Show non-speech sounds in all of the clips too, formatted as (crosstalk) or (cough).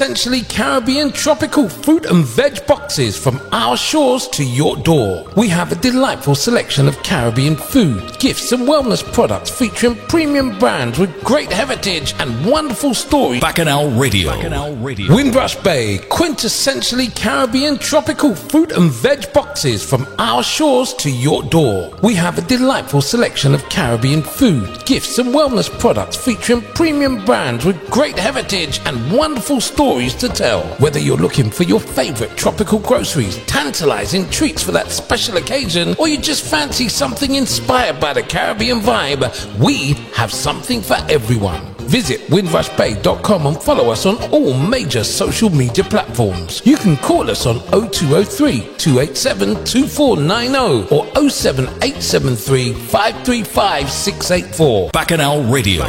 Essentially Caribbean tropical fruit and veg boxes from our shores to your door. We have a delightful selection of Caribbean food, gifts, and wellness products featuring premium brands with great heritage and wonderful stories. Bacchanal Radio. Bacchanal Radio. Windrush Bay, quintessentially Caribbean tropical fruit and veg boxes from our shores to your door. We have a delightful selection of Caribbean food, gifts, and wellness products featuring premium brands with great heritage and wonderful stories stories to tell. Whether you're looking for your favorite tropical groceries, tantalizing treats for that special occasion, or you just fancy something inspired by the Caribbean vibe, we have something for everyone. Visit windrushbay.com and follow us on all major social media platforms. You can call us on 0203 287 2490 or 07873 535 684. Bacchanal Radio.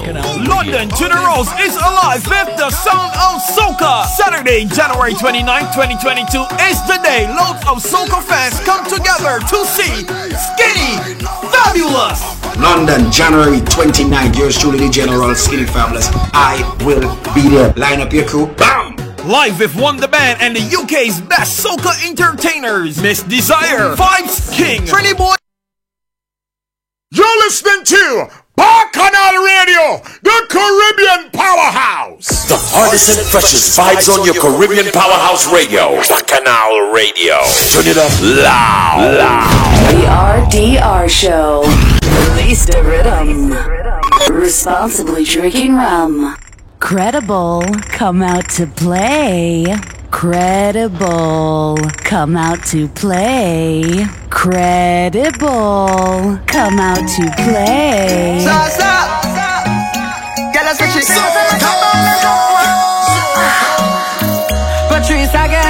London Generals is alive with the sound of soca. Saturday, January 29, 2022 is the day loads of soca fans come together to see Skinny Fabulous. London, January 29th. Yours truly, the General Skinny Fabulous. I will be there. Line up your crew. Bam! Live with Wonder Band and the UK's best soca entertainers. Miss Desire, Vibes King, Trini Boy. You're listening to Bacchanal Radio, the Caribbean powerhouse. The hardest and freshest vibes on your Caribbean powerhouse radio. Bacchanal Radio. Turn it up loud, loud. The RDR Show. Release the rhythm. Responsibly drinking rum. Credible, come out to play. Credible, come out to play. Credible, come out to play. Stop, stop, stop. Get us what Patrice again. You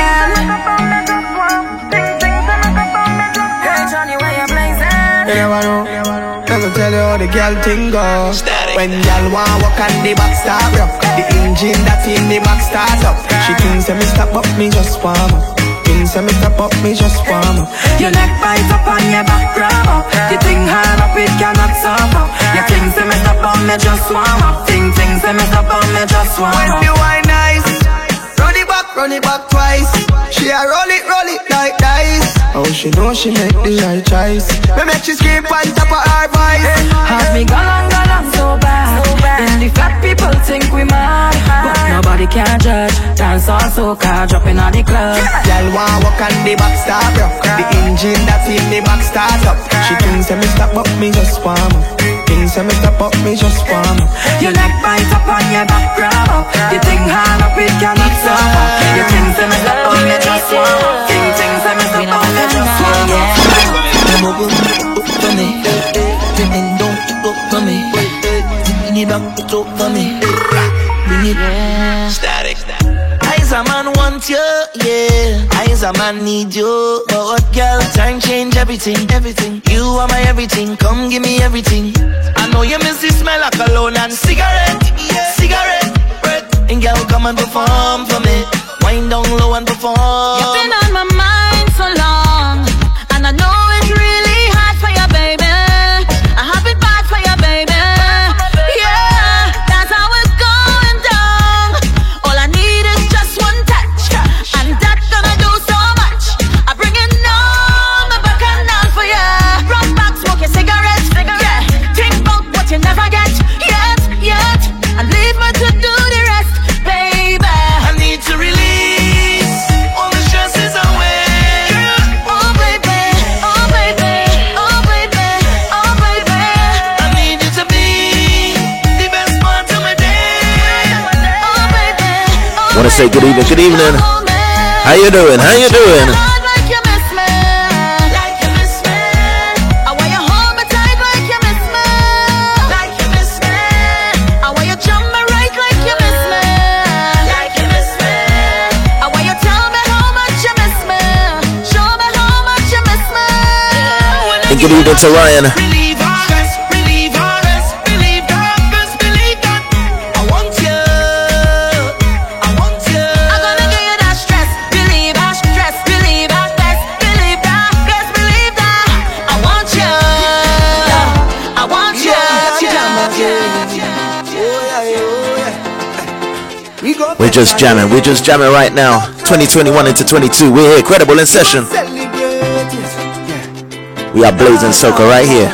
girl thing go. When y'all want walk on the back start rough, the engine that's in the back start up. She thinks that me stop up, me just warm up. Thinks that me stop up, me just warm up. Your neck bite up on your back grab up. You think hard up, it cannot stop up. You think that me stop up, me just warm up. Think things that me stop up, me just warm up. When you wine nice, run it back, run it back twice. She a roll it, roll it like dice. Oh, she know she make the right choice. Me make she scream on top of her voice. Have me gone on, gone on so bad. so bad. And the fat people think we mad, but nobody can judge. Dance all soca, dropping on the club. Girl want walk on the back start up. The engine that's in the back start up. She thinks that me stop up, me just warm up. Things that me stop up, me just warm up. Your neck bite up on your back grab up. You think hard up, it cannot stop up. You think that me stop up, me just warm up. Think things that me stop up, me just warm up. Come over, up for me. Then don't go for me. Bring it up, put up for me. Bring it. Static. A man want you, yeah. I's a man need you. But what girl? Time change everything, everything. You are my everything. Come give me everything. I know you miss the smell of cologne and cigarette, yeah. cigarette. Breath. And girl, come and perform for me. Wind down low and perform. You've been on my mind so long, and I know say good evening, good evening. How you doing? How you doing? you miss me, Like we're just jamming. We're just jamming right now. 2021 into 22. We're here, credible in session. We are blazing soca right here.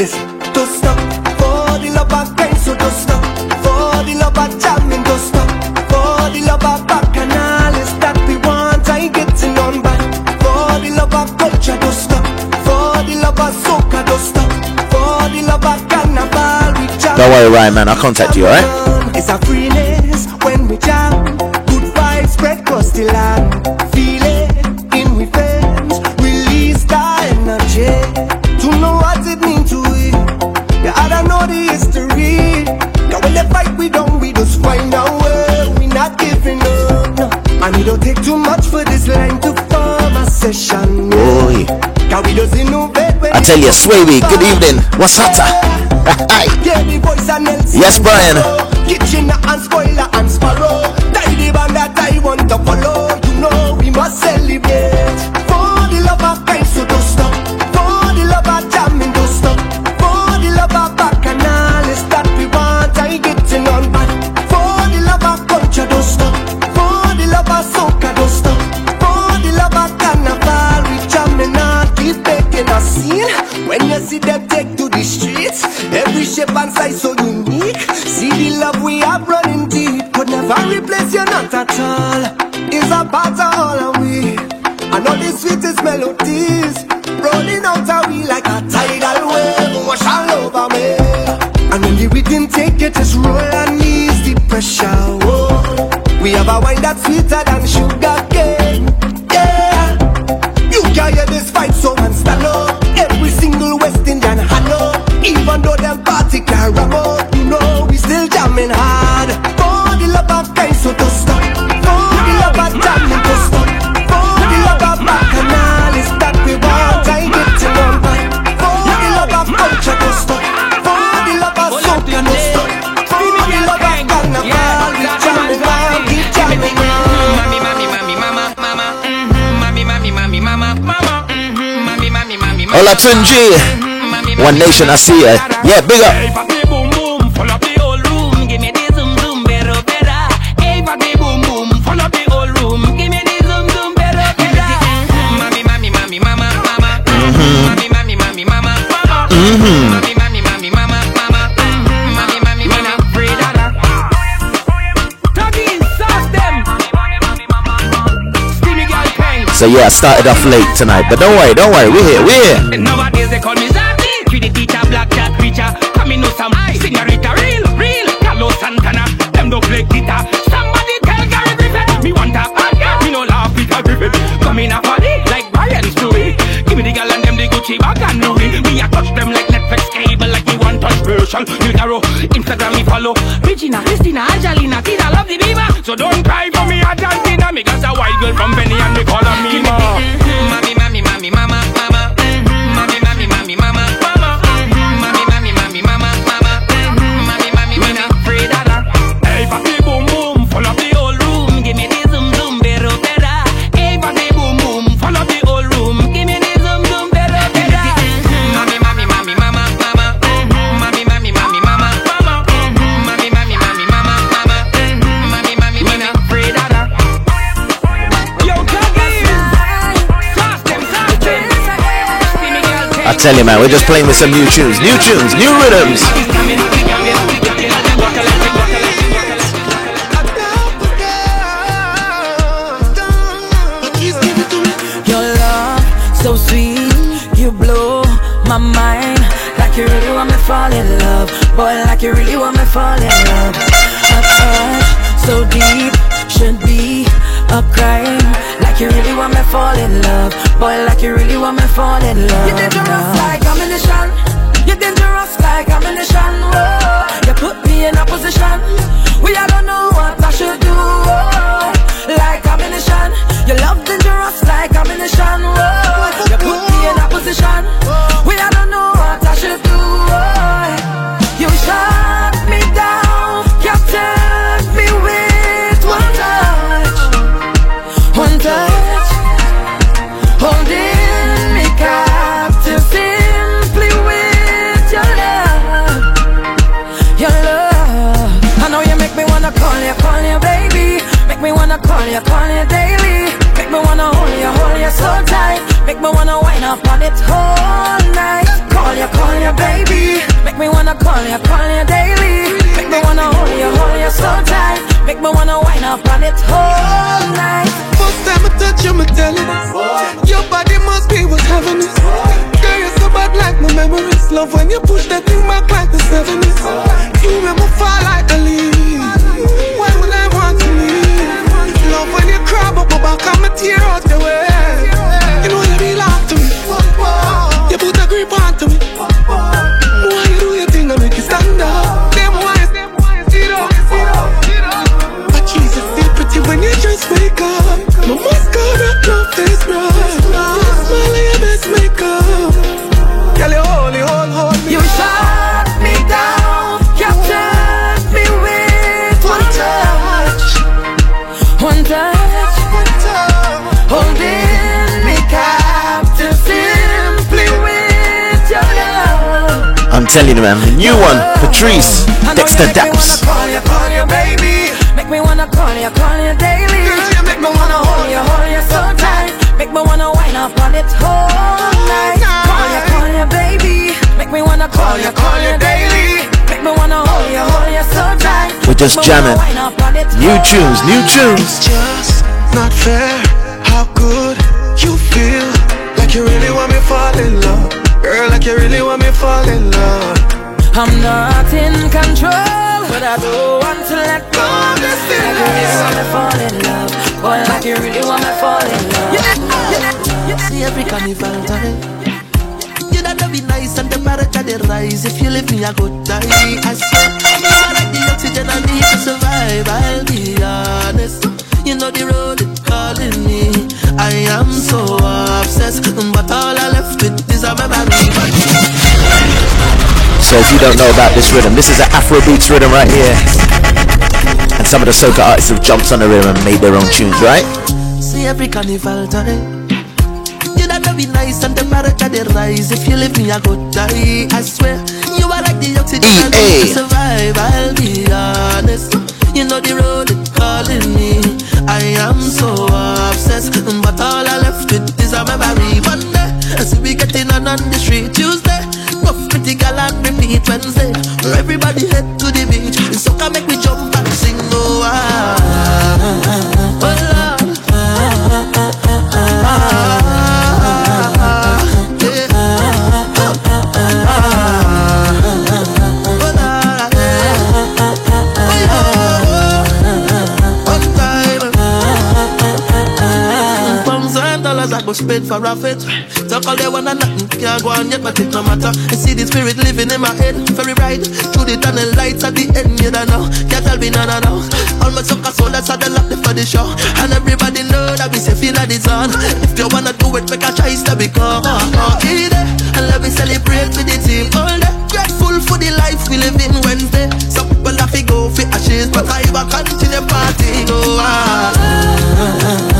Listen, don't stop for the love of kind, so don't stop for the love of jamming, don't stop for the love of bacchanal is that we want. I getting on back for the love of culture, don't stop for the love of soca, don't stop for the love of carnival. We jam. Don't worry, Ryan, man. I'll contact you, alright? It's a freeness across. Feel it in we veins. Release the energy to know what it means to it. Yeah, I don't know the history. Now when they fight, we don't. We just find our way. We not giving up. No. And it don't take too much for this line to form a session. Oh, yeah. Cause we just innovate when I tell you, Swavy, good evening. What's hotter? Yeah, the voice and Nelson. Yes, Brian. Hola, Tunji. One Nation, I see ya. Yeah, big up. So yeah, I started off late tonight, but don't worry, don't worry, we're here, we're here. And nowadays they call me Zaki Treat the teacher, black cat preacher. Come in know some Senorita, real, real. Carlos Santana, them don't play guitar. Somebody tell Gary Griffin Me want a bad me no laugh Peter Griffin. Come in a party like Brian Stewie. Give me the girl and them the Gucci bag and one touch version Instagram me follow. Regina, Christina, Angelina, Tina love the diva So don't cry for me Argentina Me got a white girl from Benny and me call her Mima (laughs) mm-hmm. Tell you, man, we're just playing with some new tunes, new tunes, new rhythms. You really want me fall in love. You're dangerous like ammunition. You're dangerous like ammunition. Whoa. You put me in a position. We I don't know what I should do. Whoa. Like ammunition. Your love dangerous like ammunition. Whoa. You put me in a position. Make me wanna wind up on it all night. Call you, call you, baby. Make me wanna call you, call you daily. Make me wanna hold you, hold you so tight. Make me wanna wind up on it all night. First time I touch you, me tell it. Your body must be what's having it. Girl, you're so bad like my memories. Love when you push that thing back like the 70s. You make me fall like a leaf. Why would I? Cry, but my back and my tear out the way. You know you belong to me. You put a grip onto me. Telling you, man, the new one, Patrice, Dexter you make me wanna Daps. call you, call you, baby. Make me wanna call you, call you daily. Make me wanna hold you, hold you so tight. Make me wanna wind up on it all night. Call you, call you, baby. Make me wanna call you, call you daily. Make me wanna hold you, hold you so tight. We're just Make me wanna jamming. wind up on it New tunes, new tunes. It's just not fair how good you feel. Like you really want me fall in love. Girl, like you really want me fall in love. I'm not in control, but I don't want to let go of this feeling. Like you really want me fall in love, boy, like you really want me fall in love. Yeah, yeah, yeah. See every carnival time. You know that be nice and the baraka they rise. If you leave me, I go die. I swear, you are like the oxygen I need to survive. I'll be honest. You know the road is calling me. I am so obsessed, but all I left with is a memory. So if you don't know about this rhythm, this is an Afrobeats rhythm right here. And some of the soca artists have jumped on the rhythm and made their own tunes, right? See every carnival time. You know that be nice and the baraka they rise. If you leave me, I go die. I swear, you are like the oxygen I need to survive. I'll be honest. You know the road is calling me. I am so obsessed, but all I left with is a memory. Monday, I see we getting on on the street. Tuesday, rough pretty gal and repeat Wednesday. Everybody head to the beach. So can make me go spend for a fit. Talk all they want and nothing can't go on yet, but it no matter. I see the spirit living in my head, very bright. Through the tunnel lights at the end, you don't know. Can't tell me no, no, no. All my sucker soul that's how they lock for the show. And everybody know that we safe in the zone. If you wanna do it, make a choice to become. Oh, eat it, and let me celebrate with the team all day. Grateful for the life we live in Wednesday. Some people have to go for ashes, but I will continue partying. Oh, ah.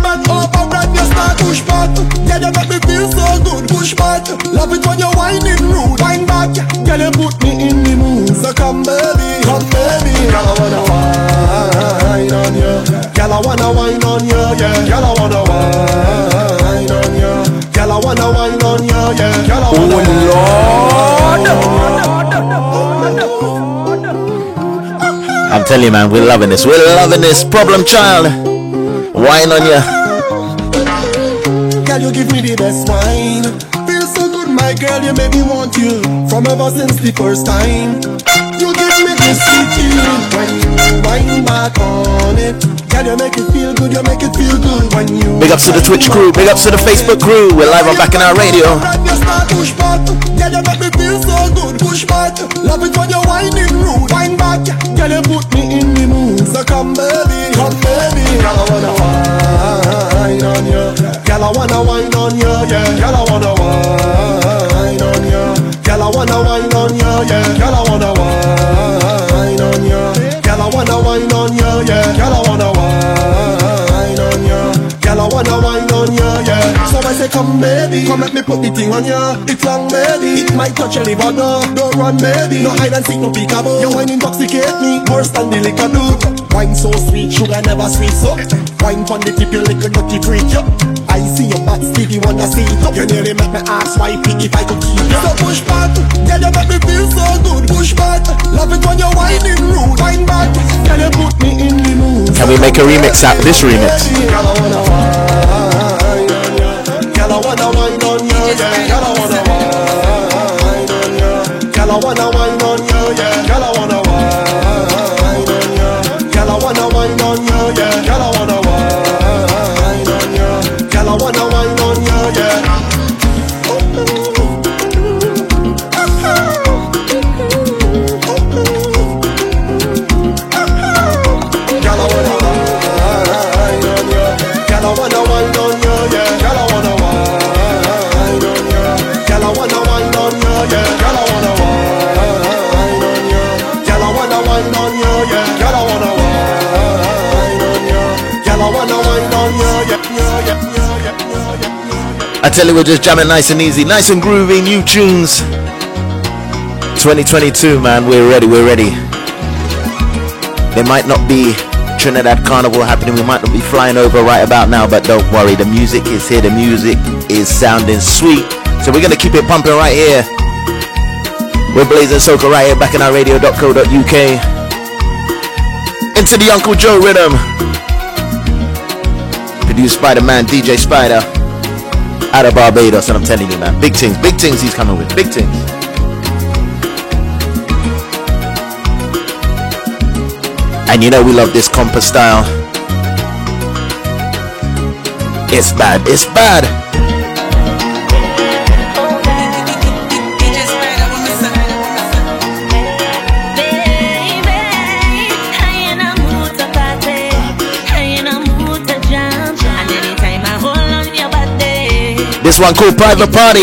bend over and you start push back. Girl, you make me feel so good, push back. Love it when you're whining rude, wine back. Girl, you put me in the mood. So come baby, come baby. Girl, I wanna wine on you. Girl, I wanna wine on you, yeah. Girl, I wanna wine on you. Girl, I wanna wine on you, yeah. Girl, I wanna oh, I'm telling you, man, we're loving this. We're loving this. Problem child. Wine on ya. Girl, you give me the best wine. Feel so good, my girl, you make me want you. From ever since the first time. You give me this sweet feeling when you wine back on it. Girl, you make it feel good, you make it feel good when you. Big ups to the Twitch crew, big ups to the Facebook crew. We're live on Bacchanal Radio. You start push back, girl, you make me feel so good. Push back, love it when you're whining rude. Wine back, girl, you put me in the mood. So come baby, come baby, girl, I wanna wine on you. Girl, I wanna wine on you, yeah. Girl, I wanna wine on you. Girl, I wanna wine on you, yeah. Girl, I wanna wine on you. Girl, I wanna wine on you, yeah. Girl, I wanna come baby, come let me put the thing on ya. It's long, baby. It might touch your liver, no. Don't run, baby. No hide and seek, no peekaboo. Your wine intoxicate me worse than the liquor do. Wine so sweet, sugar never sweet so. Wine from the tip, you little dirty freak, yo. I see your butt, Stevie wanna see it up. You nearly make me ask why pick if I could keep you. So push back, girl, you make me feel so good. Push back, love it when you're whining rude. Wine back, girl, you put me in the mood. Can we make a remix out of this remix? Girl, I wanna wine on you. Girl, I wanna wine on you, yeah. Girl, I wanna wine on you. Girl, I wanna wine on you, yeah. Girl, I wanna I tell you, we're just jamming nice and easy, nice and groovy, new tunes. 2022, man, we're ready, we're ready. There might not be Trinidad Carnival happening, we might not be flying over right about now, but don't worry, the music is here, the music is sounding sweet. So we're gonna keep it pumping right here. We're blazing soca right here, bacchanalradio.co.uk. Into the Uncle Joe rhythm. Produced by the man DJ Spider out of Barbados, and I'm telling you, man, big things, big things he's coming with, big things. And you know we love this compa style. It's bad, it's bad. This one called Private Party.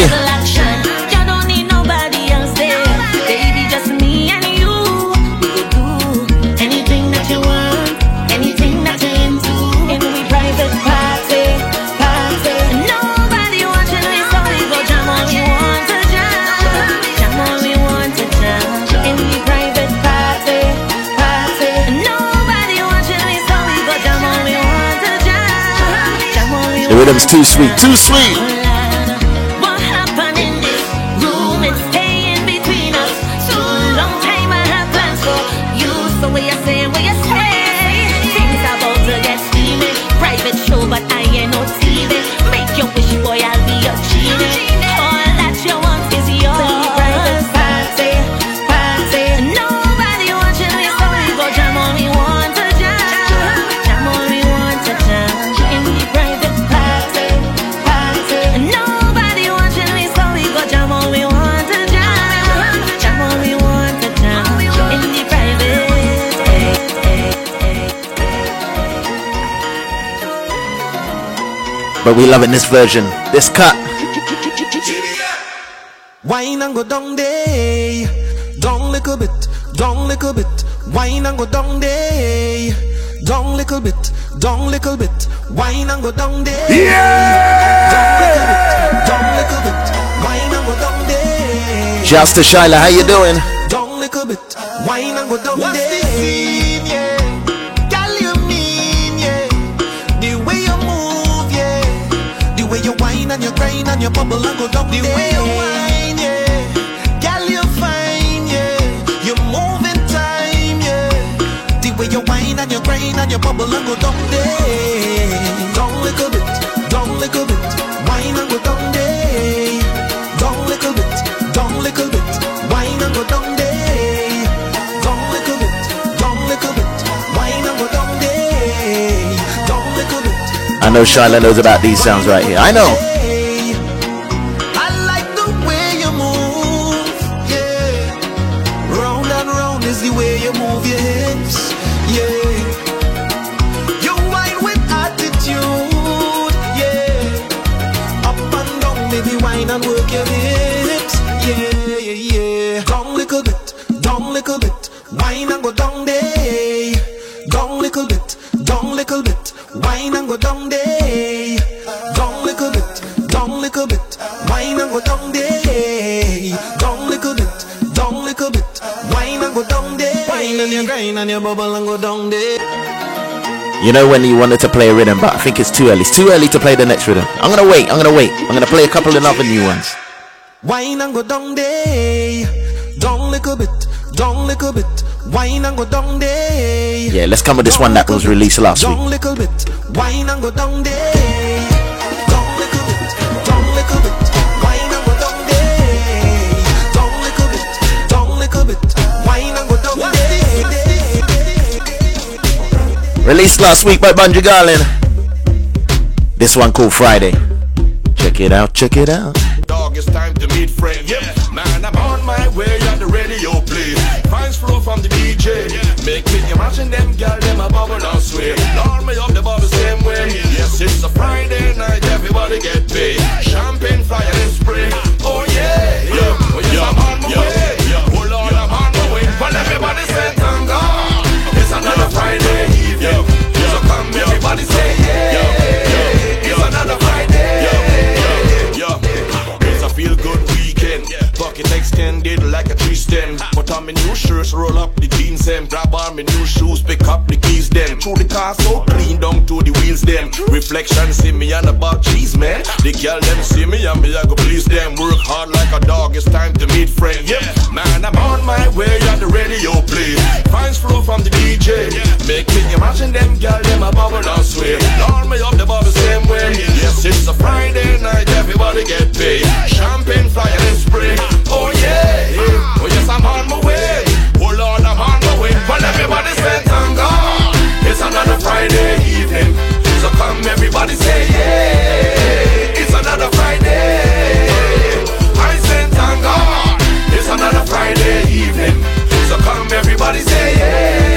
The rhythm's too sweet, too sweet. But we loving this version, this cut. Wine and go down day, down little bit, down little bit. Wine and go down day, down little bit, down little bit. Wine and go down day. Yeah. Down little bit, down little bit. Wine and go down day. Just to Shyla, how you doing? Down little bit, wine and go down day. Whine and you grind and you bubble and go down the way you whine, yeah. Girl, you fine, yeah. You move in time, yeah. The way you whine and you grind and you bubble and go down there. Down little bit, down little bit, wine and go down there. Down little bit, down little bit, wine and go down there. Down little bit, down little bit, wine and go down there. I know Shyla knows about these sounds right here. I know. And you grind and you bubble and go down there. You know when you wanted to play a rhythm, but I think it's too early. It's too early to play the next rhythm. I'm gonna wait. I'm gonna wait. I'm gonna play a couple of other new ones. Wine and go down there. Down little bit, down little bit. Wine and go down there. Yeah, let's come with this one that was released last week. Down little bit. Wine and go down Released last week by Bunji Garlin. This one called Friday. Check it out, check it out. Shirts, roll up the jeans and Grab on my new shoes, Through the car so clean down to the wheels them. Reflection see me and about cheese man. The girl them see me and me I go please them. Work hard like a dog, it's time to meet friends. Yeah, man, I'm on my way on the radio please. Fines flow from the DJ. Make me imagine them girl them a bubble and sway. Lord me up the bubble same way. Yes, it's a Friday night, everybody get paid. Champagne, fire and spray. Oh yeah, oh yes, I'm on my way. Oh Lord, I'm on my way. Well, everybody say thank God. It's another Friday evening. So come, everybody say yeah. It's another Friday. I say thank God. It's another Friday evening. So come, everybody say yeah.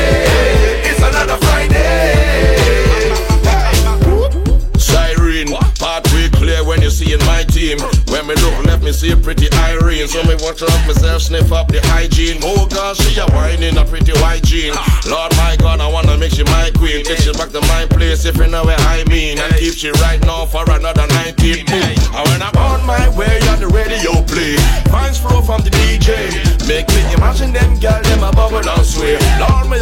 Me see a pretty Irene. So me watch up myself, sniff up the hygiene. Oh gosh, she a whining a pretty white jean. Lord my God, I wanna make she my queen. Take she back to my place if you know what I mean. And keep she right now for another 19. Boom. And when I'm on my way on the radio play, fines flow from the DJ. Make me imagine them girl, them a bubble and sway. Lord me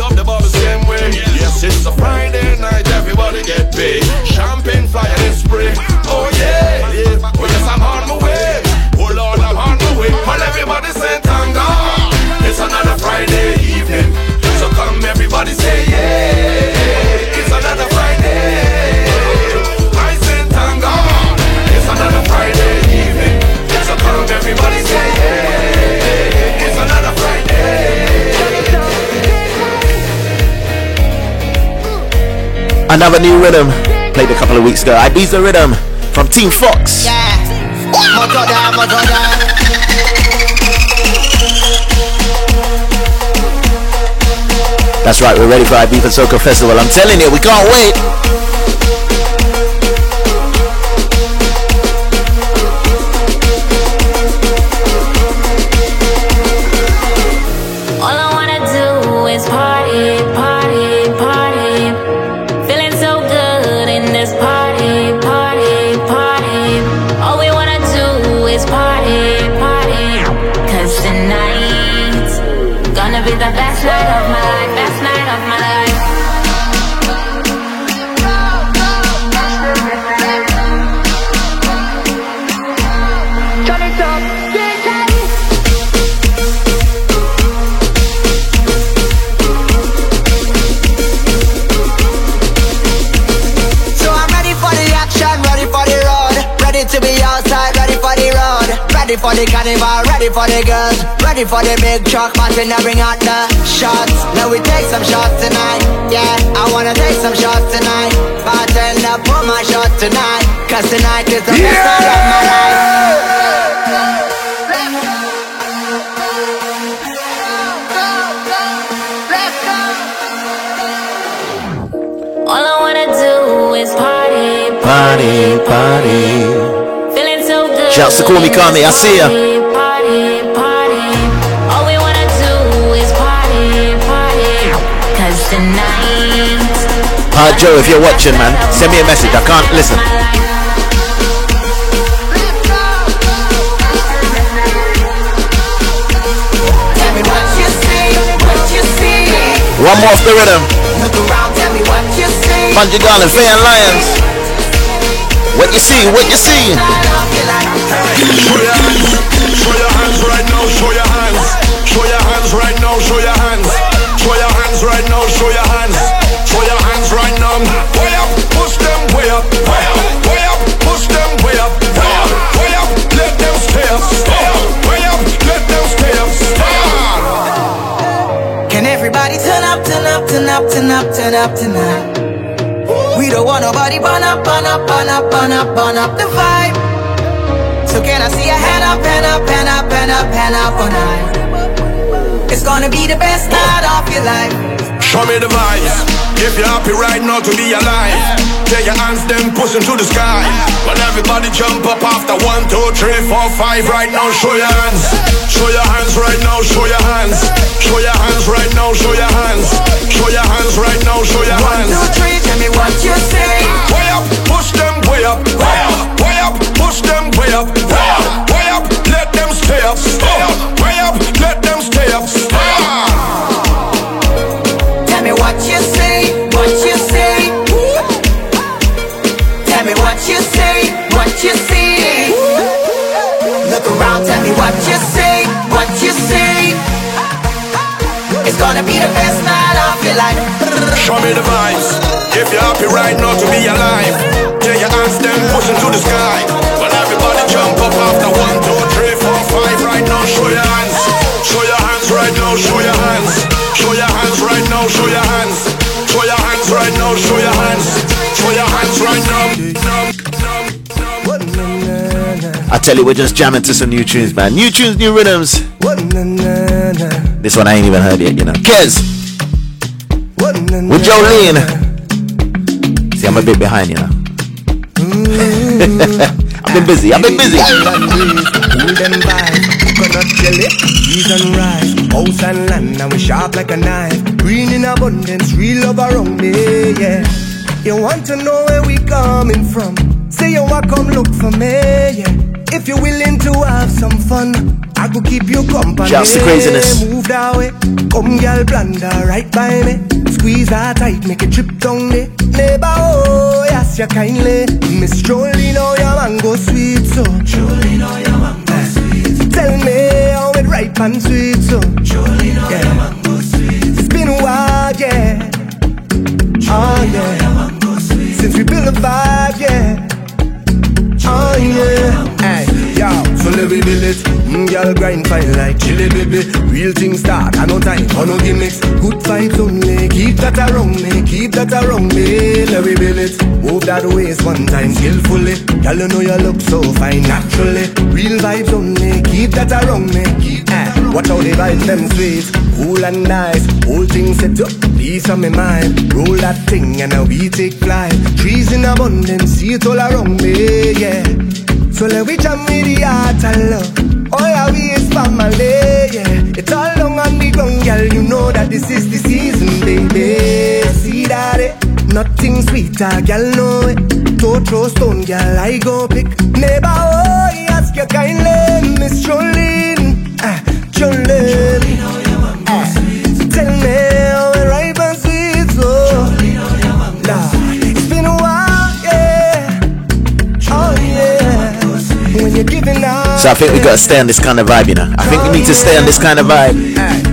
Another new rhythm. Played a couple of weeks ago. Ibiza Rhythm from Team Fox. That's right, we're ready for Ibiza Soca Festival. I'm telling you, we can't wait. For the carnival, ready for the girls. Ready for the big truck, man, we now bring out the shots. Now we take some shots tonight. Yeah, I wanna take some shots tonight. but Bartender, call my shot tonight. Cause tonight is the best night of my life. All I wanna do is party, Party, party. Feeling so good. Shouts to Call Me Carney, I see ya. Party, party. All we wanna do is party, party. Cause tonight. Uh, Joe, if you're watching, man, send me a message. I can't listen. Tell me what you see, what you see. One more off the rhythm. Look around, tell me what you see. Bunji Garlin, and Lions. What you see? What you see? Show your hands, show your hands right now, show your hands. Show your hands right now, show your hands. Show your hands right now, show your hands. Show your hands right now. Up, push them way up, up, up, push them way up, up. Let them stay up, up, let them stay up. Can everybody turn up, turn up, turn up, turn up, turn up tonight? We don't want nobody burn up, burn up, burn up, burn up, burn up the vibe. I see a hand up, hand up, hand up, hand up, hand up all night? It's gonna be the best night of your life. Show me the vibes. If you're happy right now to be alive, take your hands then pushing to the sky. When everybody jump up after one, two, three, four, five. Right now, show your hands. Show your hands right now. Show your hands. Show your hands right now. Show your hands. Show your hands right now. Show your hands. two, three, tell me what you say. Way up, push them way up, way up, push them way up, way up, way up, let them stay up, stay up, way up, let them stay up, stay up. Tell me what you say, what you say. Tell me what you say, what you see. Look around, tell me what you say, what you say. It's gonna be the best night of your life. Show me the vibes. If you're happy right now to be alive, take your hands then pushing to the sky. Jump up after one, two, three, four, five. Right now, show your hands. Show your hands right now. Show your hands. Show your hands right now. Show your hands. Show your hands right now. Show your hands. Show your hands right now. I tell you, we're just jamming to some new tunes, man. New tunes, new rhythms. This one I ain't even heard yet, you know. Kes. With Jolene. See, I'm a bit behind, you know. (laughs) Been busy. I've been busy. Cheese and rice, house and land, and we sharp like a knife. Green in abundance, real love around me, yeah. You want to know where we coming from? Say you want come look for me, yeah. If you're willing to have some fun, I could keep you company. Shouts to craziness. Move that way, come girl, blunder right by me. Squeeze her tight, make it trip down there. Neighbor, oh, yes, you kindly. Miss Jolene, oh, your mango sweet, so. Jolene, oh, your mango sweet. Tell me how it ripe and sweet, so. Jolene, oh, your mango sweet. It's been a while, yeah. Oh, oh yeah. Since we built a vibe, yeah. Oh, oh yeah. So build it. Mm, girl, grind fine like chili, baby. Real things start, I no time for no gimmicks. Good vibes only, keep that around me, keep that around me. Let me build it. Move that waist one time skillfully. Girl, you know you look so fine naturally. Real vibes only, keep that around me. Keep eh, watch how the vibes them sweet, cool and nice. Whole thing set up, peace on my mind. Roll that thing and now we take flight. Trees in abundance, see it all around me, yeah. So let we jam with the heart and love. All our we is family, yeah. It's all long on the ground, girl. You know that this is the season, baby. See that it? Nothing sweeter, girl, know it. Don't throw stone, girl, I go pick. Neighbor, oh, he ask you kindly, Miss Jolene. Ah, Jolene. Ah, So I think we gotta stay on this kind of vibe, you know. I think we need to stay on this kind of vibe.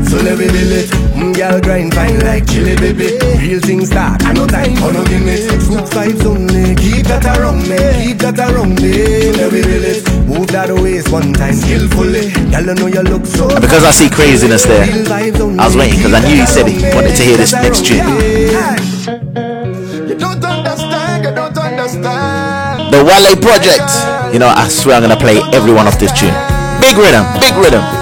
So let me build it. Mm, girl grind fine like chili, baby. Real things start. I no time for no gimmicks. Good vibes only. Keep that around me. Keep that around me. Let me build it. Move that waist one time skillfully. Girl, you know you look so. And because I see craziness there, Real vibes only. I was waiting because I knew he said he wanted to hear this next tune. You don't understand, you don't understand. The Wale Project. You know, I swear I'm gonna play every one of this tune. Big rhythm, big rhythm.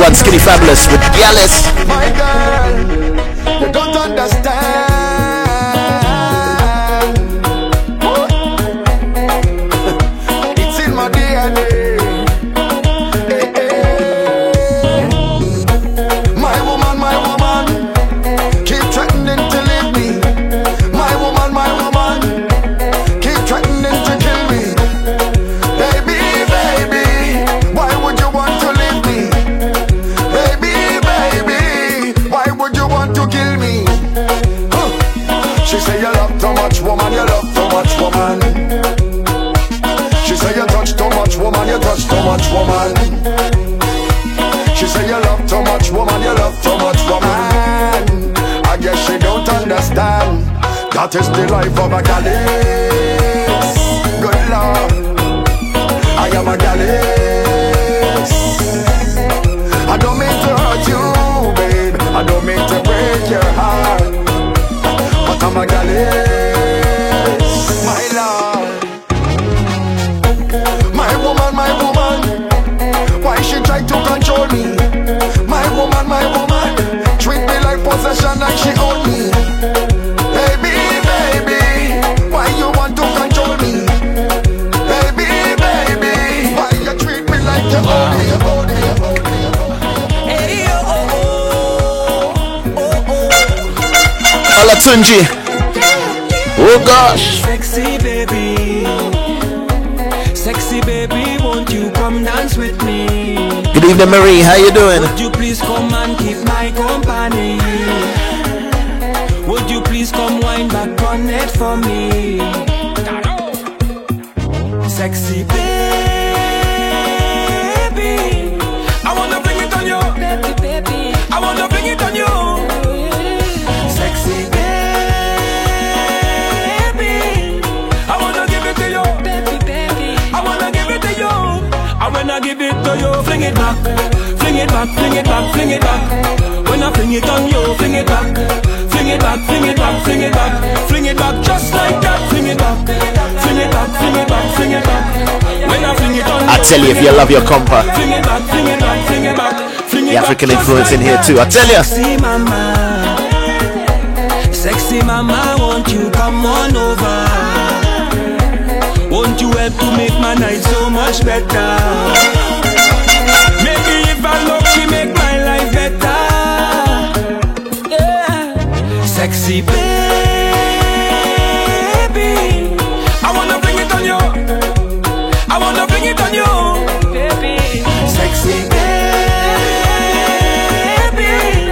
One, Skinny Fabulous with Gallus. Oh gosh. Sexy baby, sexy baby, won't you come dance with me? Good evening, Marie. How you doing? Would you please come and keep my company? Would you please come wind back on it for me? It back, fling it back, fling it back, fling it back. When I fling it on you, fling it back, fling it back, fling it back, fling it back, fling it back, just like that, fling it back, fling it back, fling it back, fling it back. When I fling it on you, I tell you, if you love your compa, fling it back, fling it back, fling it back, the African influence in here too. I tell you. Sexy mama, sexy mama, won't you come on over? Won't you help to make my night so much better? Make my life better. Yeah. Sexy baby, I wanna bring it on you. I wanna bring it on you, baby. Sexy baby.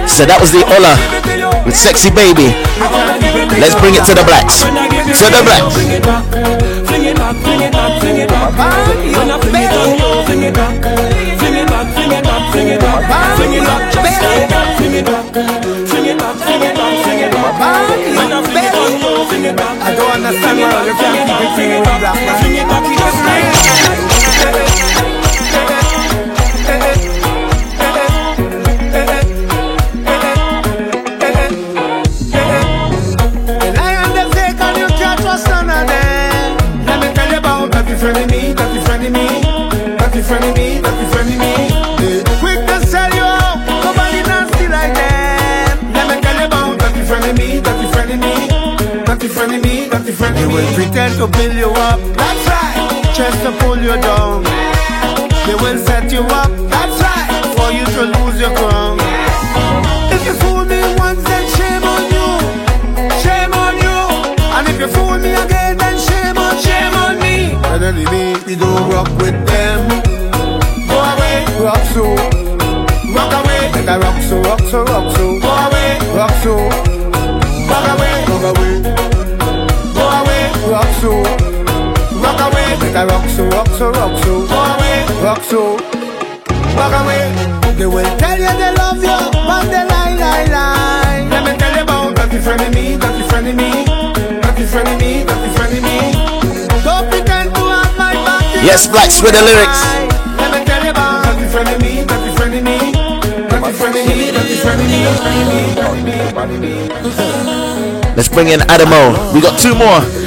So that was the Ola with Sexy Baby. Let's bring it to the blacks. To the blacks. Fling it back, fling it back, fling it back, it back. When I fling it on you, fling it back, fling it back, fling it back, just like that. Fling it back, fling it back, fling it back, fling it back. When I fling it you, fling it back. I don't understand why you can't keep it it back, fling it back, just like The They will pretend to build you up, that's right, just to pull you down. They will set you up, that's right, for you to lose your crown. If you fool me once, then shame on you. Shame on you. And if you fool me again, then shame on, shame on me. Finally, me, we don't rock with them. Go away, rock so. Rock away, better rock so, rock so, rock so. Go away, rock so. Rock away, rock away. Rock so, rock so, rock so. Rock so. Away. They will tell you they love you, but they lie, lie, lie. Let me tell you about me, me, me, me. Don't pretend to have my back. Yes, blacks with the lyrics. Let me tell you about me, me. Let's bring in Adamo. We got two more.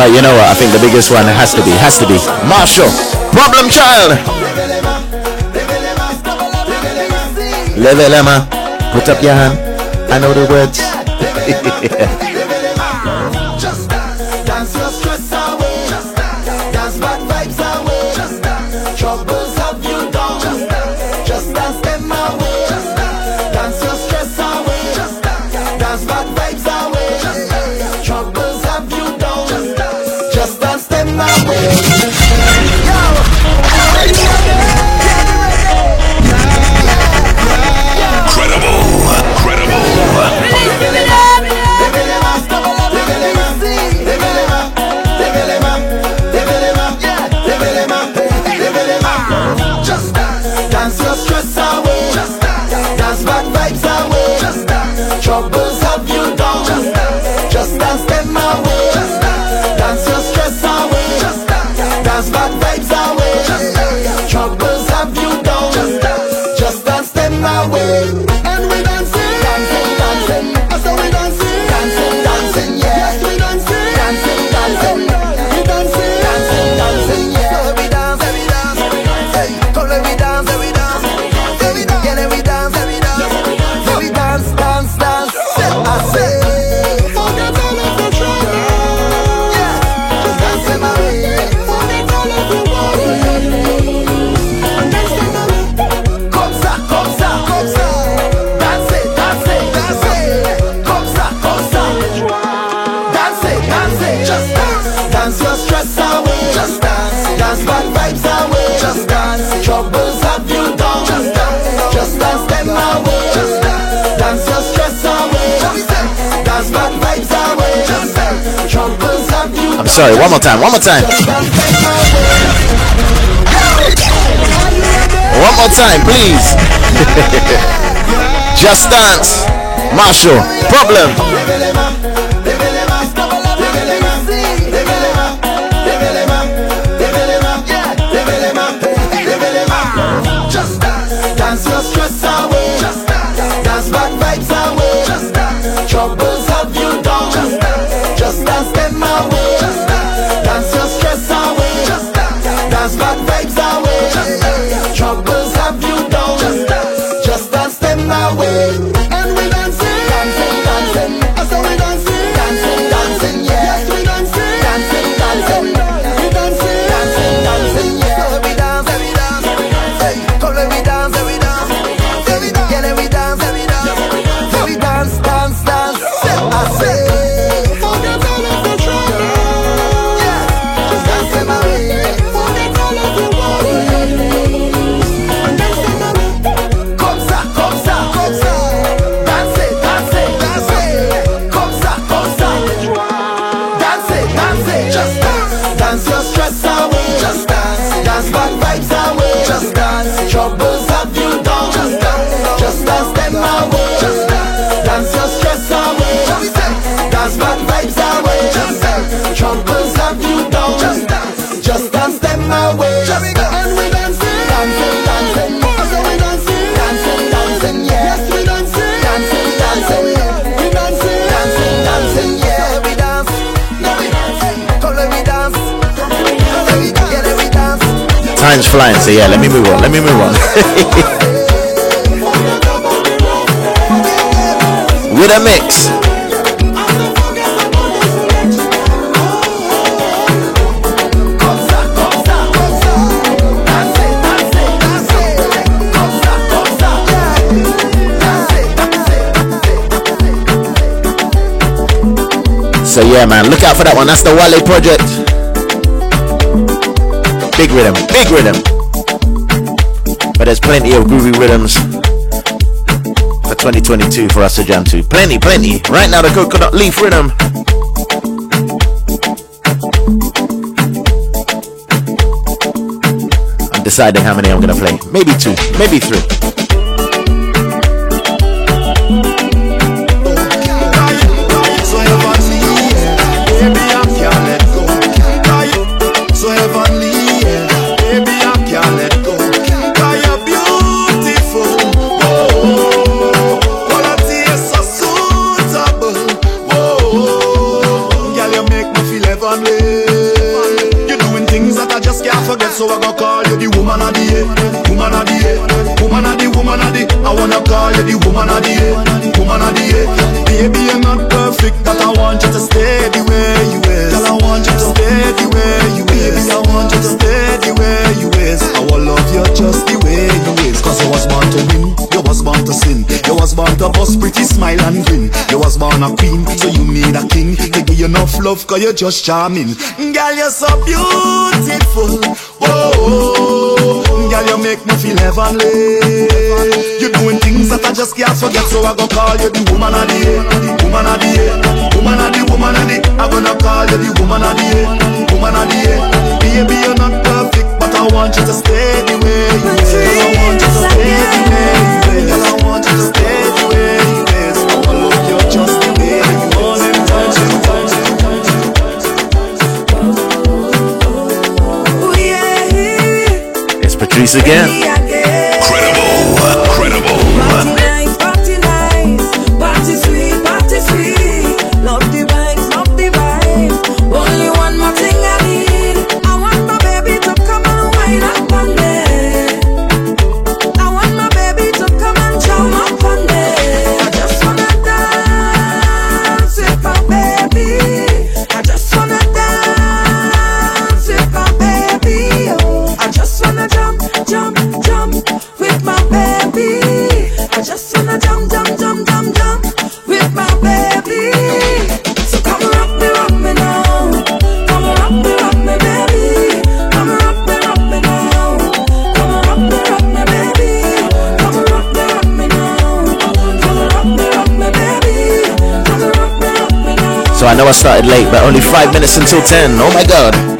But you know what? I think the biggest one has to be, has to be Machel. Problem child. Levelema. Put up your hand. I know the words. (laughs) sorry. One more time. One more time. One more time, please. (laughs) Just dance. Machel. Problem. Time's flying, so yeah, let me move on. Let me move on. (laughs) With a mix. So yeah, man, look out for that one. That's the Wale project. Big rhythm, big rhythm. But there's plenty of groovy rhythms for 2022 for us to jam to. Plenty, plenty. Right now, the coconut leaf rhythm. I'm deciding how many I'm gonna play. Maybe two, maybe three. Heavenly. You're doing things that I just can't forget, so I go call you the woman of the year, woman of the year, woman of the, woman of the. I wanna call you the woman of the year, woman of the year. Baby, you're not perfect, but I want you to stay the way To bust pretty smile and grin. You was born a queen, so you need a king. To give you enough love, cause you're just charming. Girl, you're so beautiful. Whoa, girl, you make me feel heavenly. You're doing things that I just can't forget, so I go call you the woman of the year, woman of the year, woman of the woman of the. I'm gonna call you the woman of the year, woman of the year. Baby, you're not perfect, but I want you to stay the way you is. I want you to stay the way you is. Patrice again. Credible, credible. Know I started late, but only five minutes until 10. Oh my god.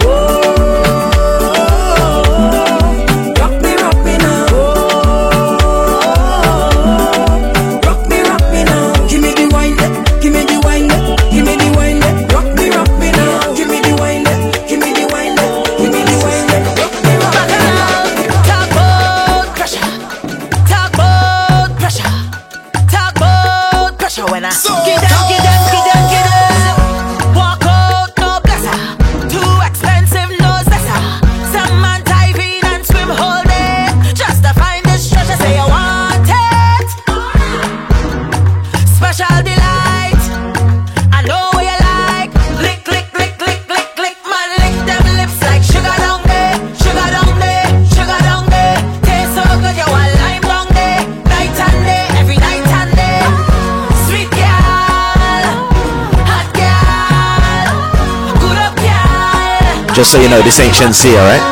Just so you know, this ain't Shenseea, right?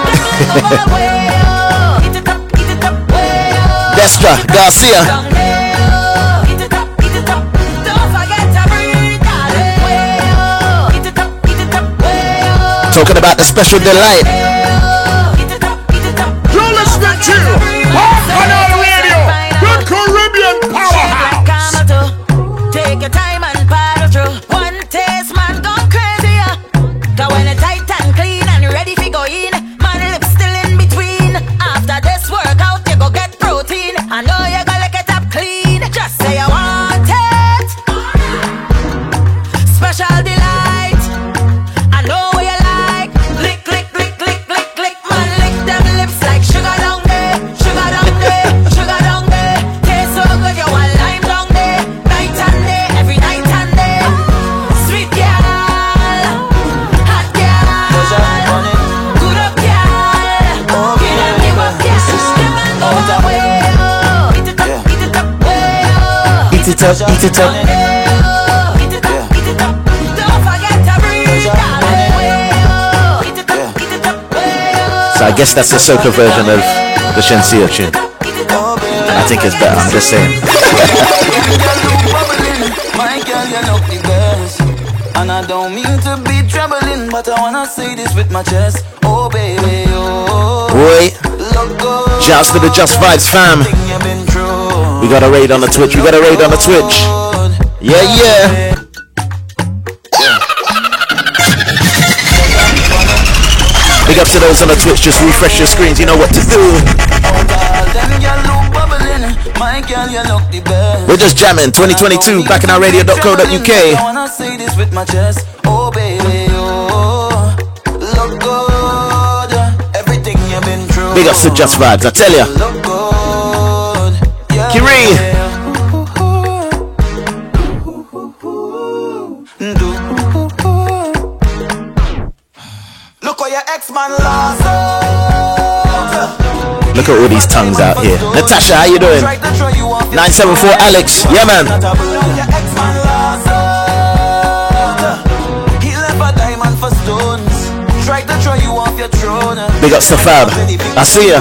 Destra Garcia. Talking about the special delight. Up, eat it up. Don't forget to breathe, So I guess that's the soca version of the Shenseea tune. I think it's better. I'm just saying. My girl, you look the best. And I don't mean to be troubling, but I wanna say this with my chest. Oh, baby, oh. Boy, shouts to the Just Vibes fam. We got a raid on the Twitch. We got a raid on the Twitch. Yeah, yeah. Big up to those on the Twitch. Just refresh your screens. You know what to do. We're just jamming. 2022. bacchanalradio.co.uk. Big ups to Just Vibes. I tell ya. Look at all these tongues out here. Natasha, how you doing? 974 Alex. Yeah, man. He left a diamond for stones. Tried to throw you off your throne. Big ups to Fab. I see ya.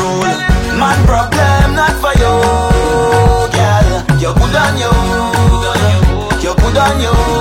Man problem not for you, girl. You're good on you. You're good on you.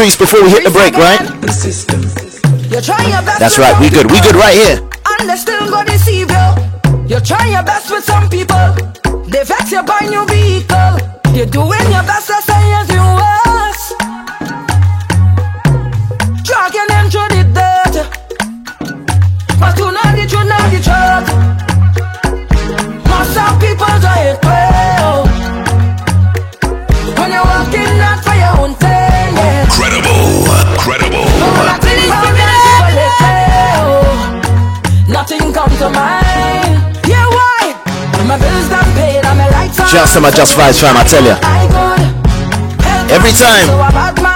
Before we hit the break, right? You try your best. That's right. We good. We good right here. and they still go deceive you. You try your best with some people, they vex you buy new vehicle. You're doing your Shouts to my Just Vibes fam. I tell ya. Every time.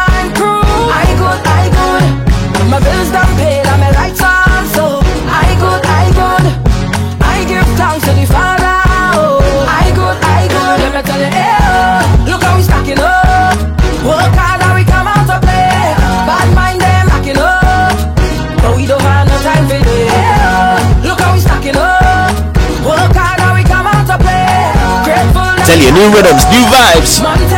Tell you, new rhythms, new vibes.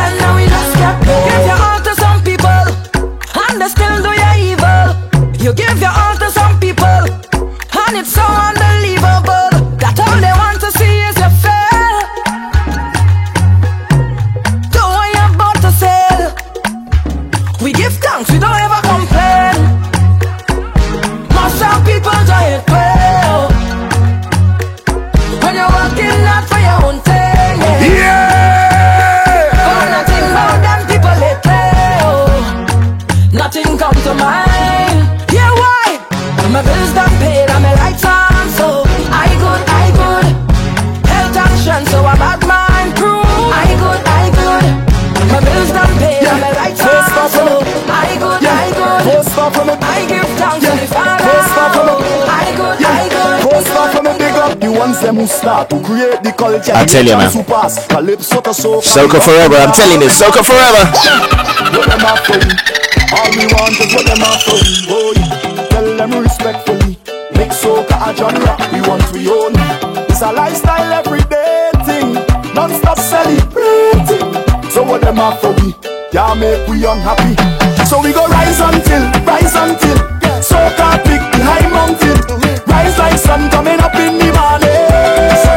I tell you, man. Soca. Forever. I'm telling you, Soca forever. Tell them respectfully. Make soca a genre we want we own. It's a lifestyle everyday thing. Non-stop celebrating. So what them are for we? Yeah, make we unhappy. So we go rise until, rise until. Soca the high mountain. Rise like sun coming up in the morning.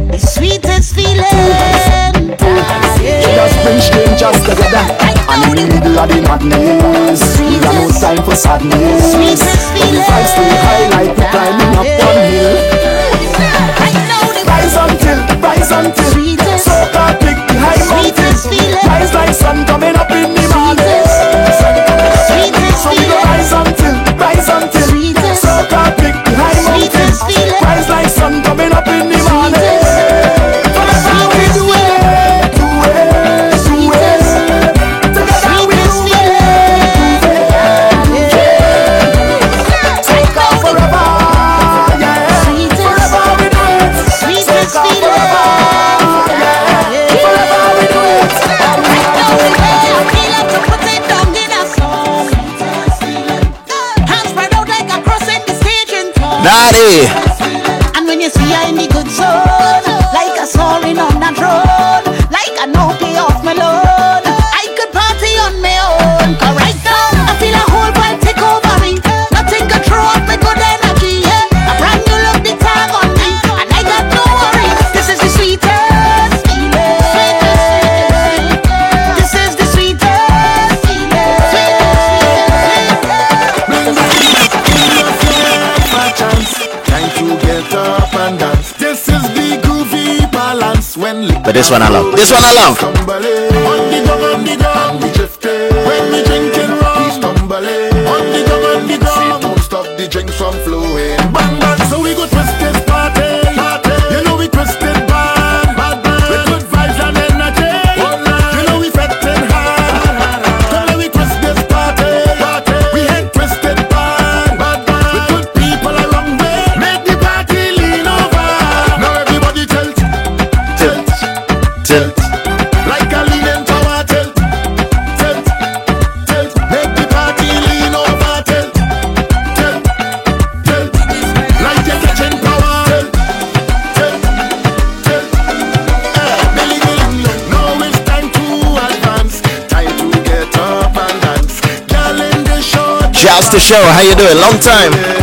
strangers together. And in the middle of the madness We got no time for sadness. And the vibes high like we're climbing up one hill. Rise until, rise until Soca pick the high mountains Rise like sun coming up in the morning. So we go rise until, rise until Soca pick the high mountains Rise like sun coming up in the morning Naughty. But this one I love. This one I love. To show. How you doing? Long time.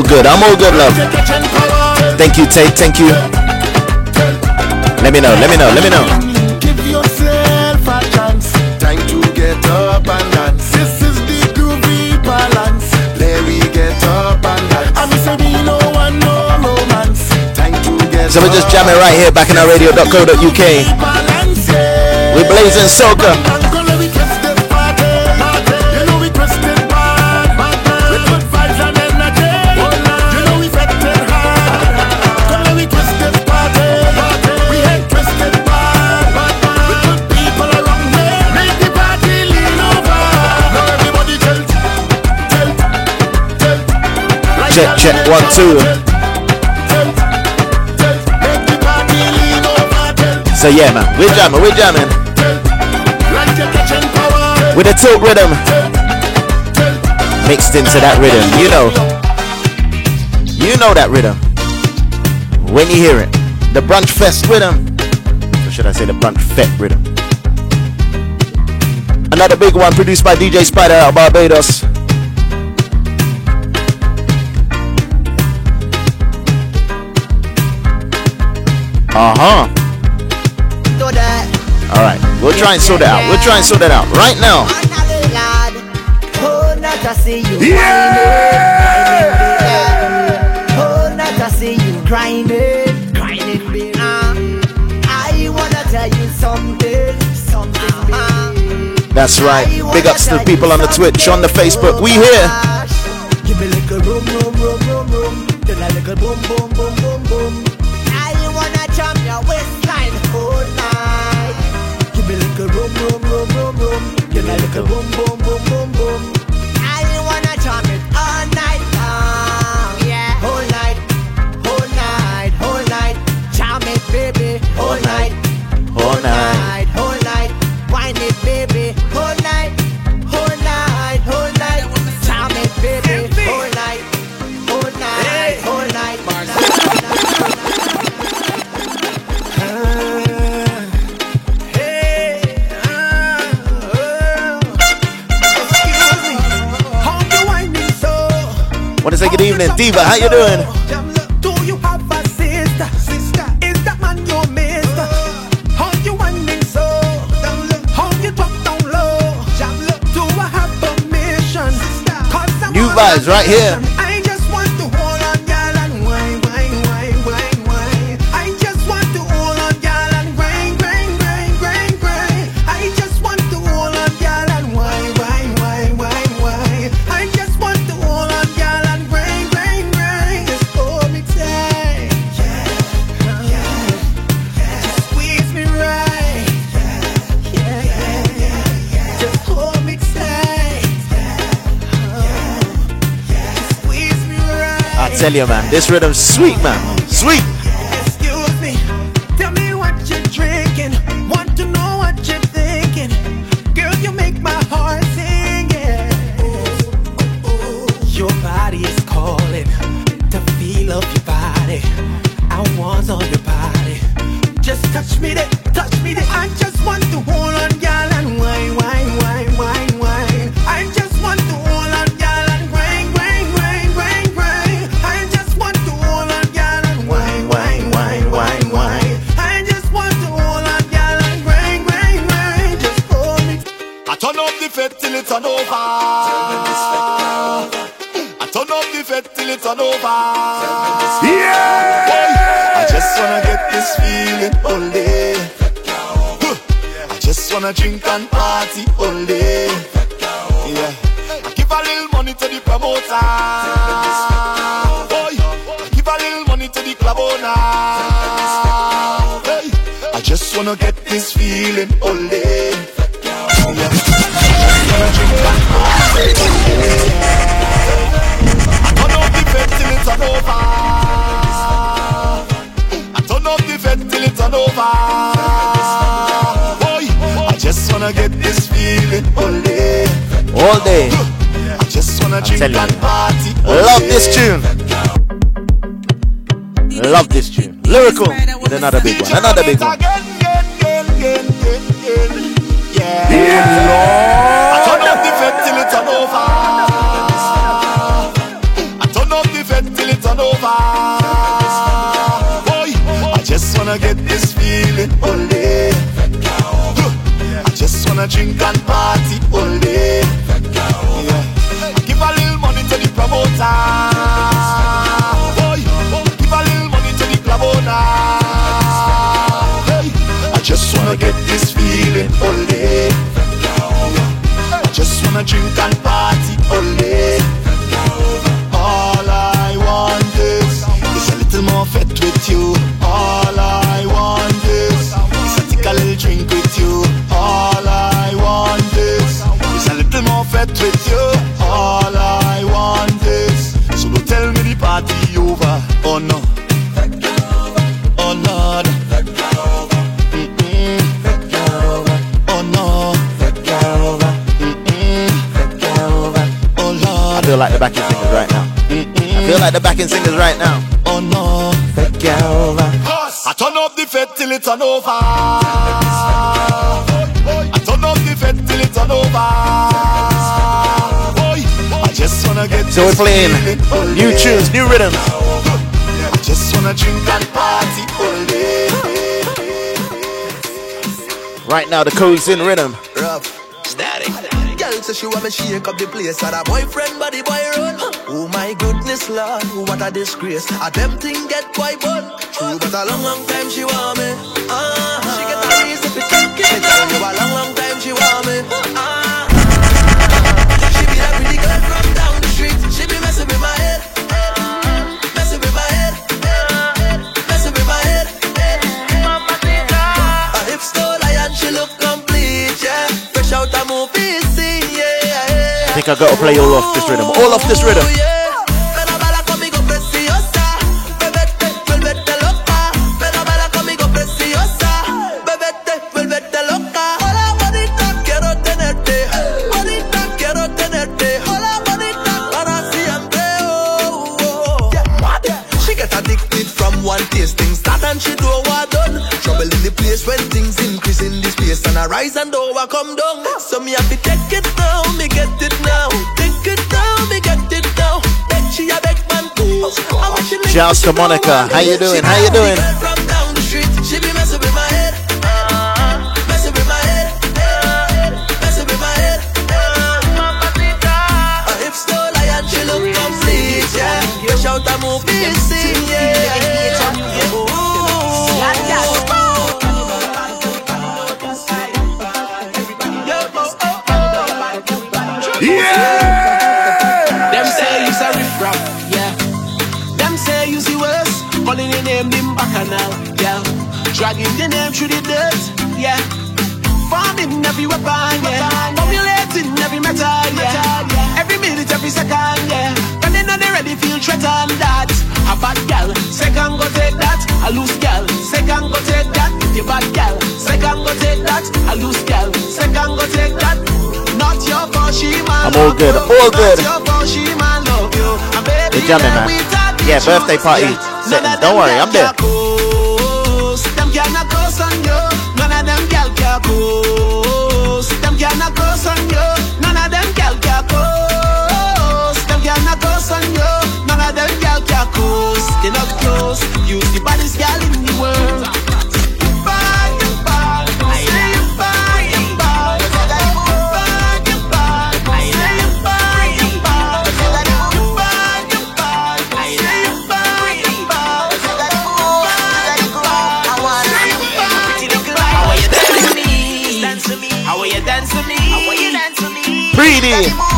All good. I'm all good, love. Thank you, Tate. Thank you. Let me know. Let me know. Let me know. Give yourself a chance. Time to get up and dance. This is the groovy balance. Let we get up and dance. I'm say we no one no romance. Time to get So we're just jamming right here bacchanalradio.co.uk. We're blazing soca. Check. One, two. Make the party lean over. Tilt, So yeah, man. We're jamming. We're jamming. like you're catching power. With a tilt rhythm. Mixed into that rhythm. You know. You know that rhythm. When you hear it. The brunch fest rhythm. Or should I say the brunch fet rhythm? Another big one produced by DJ Spider out of Barbados. Uh huh. All right, we'll try and sort it out. We'll try and sort it out right now. Not to see you not to see you grinding, grinding, baby. I wanna tell you something, something, baby. That's right. Big ups to the people on the Twitch, on the Facebook. We here. Want to say good evening, Diva? How you doing? Do you have a sister? Sister, is that man your mister? How you winding so? How you drop down low? Do I have permission? New vibes right here. Your body. I want on your body. Just touch me there, touch me there. Just drink and party all day. Yeah. I give a little money to the promoter. Boy, I give a little money to the club owner. Hey, I just wanna get this feeling all day. Yeah. I just wanna drink and wanna get this feeling all day. All day. I just wanna drink tell you. and party Love day. this tune. Love this tune. Lyrical with another big one. Another big one. Just wanna feel like singers right now. Oh no. I turn up the fed till it's on over. I turn up the fed till it's on over. Boy, I just wanna get So we're playing new tunes, new rhythms. I just wanna drink and party all day. Right now, the code's in rhythm. Rough, static. Girl she want me shake up the place And her boyfriend body boy run Oh my goodness lord, what a disgrace. A them thing get quite bun. True but a long long time she want me. Uh She get a reason for talking. Me tell you a long long time she want me. Uh She be that pretty girl from down the street. She be messing with my head. Messing with my head. Messing with my head. Her hips so lion, she look complete, yeah. Fresh out a movie think I gotta play all off this rhythm. All off this rhythm. Over come down. So me have to take it now, me get it now. Take it me get it now. Then she a beg man please. I wish she live Shouts to Monica. How you doing? How you doing? You bad gal, second go take that. A loose gal, second go take that. Not your fault, she man. I'm all good. All good. Not your fault, she man love you. And baby, You're jamming, man. Yeah, birthday party settings. Don't worry, I'm there. Them cannot coast on you. None of them gal can coast. Them cannot coast on you. None of them gal can coast. Them cannot coast on you. None of them gal can coast. They not close. Use the baddest gal in the world. Me?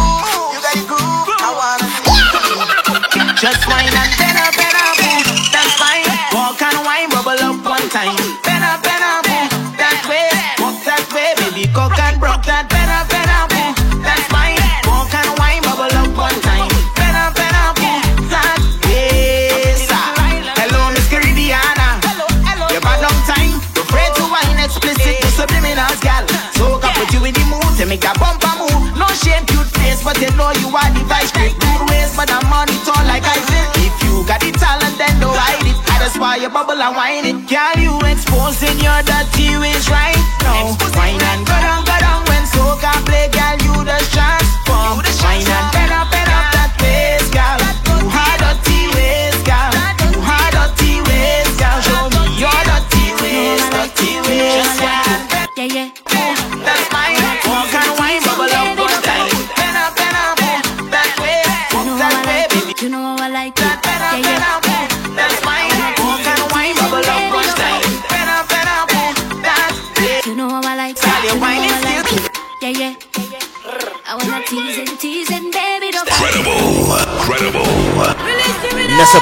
Why you bubble and whine it. Can you exposing your dirty ways right now? Wine and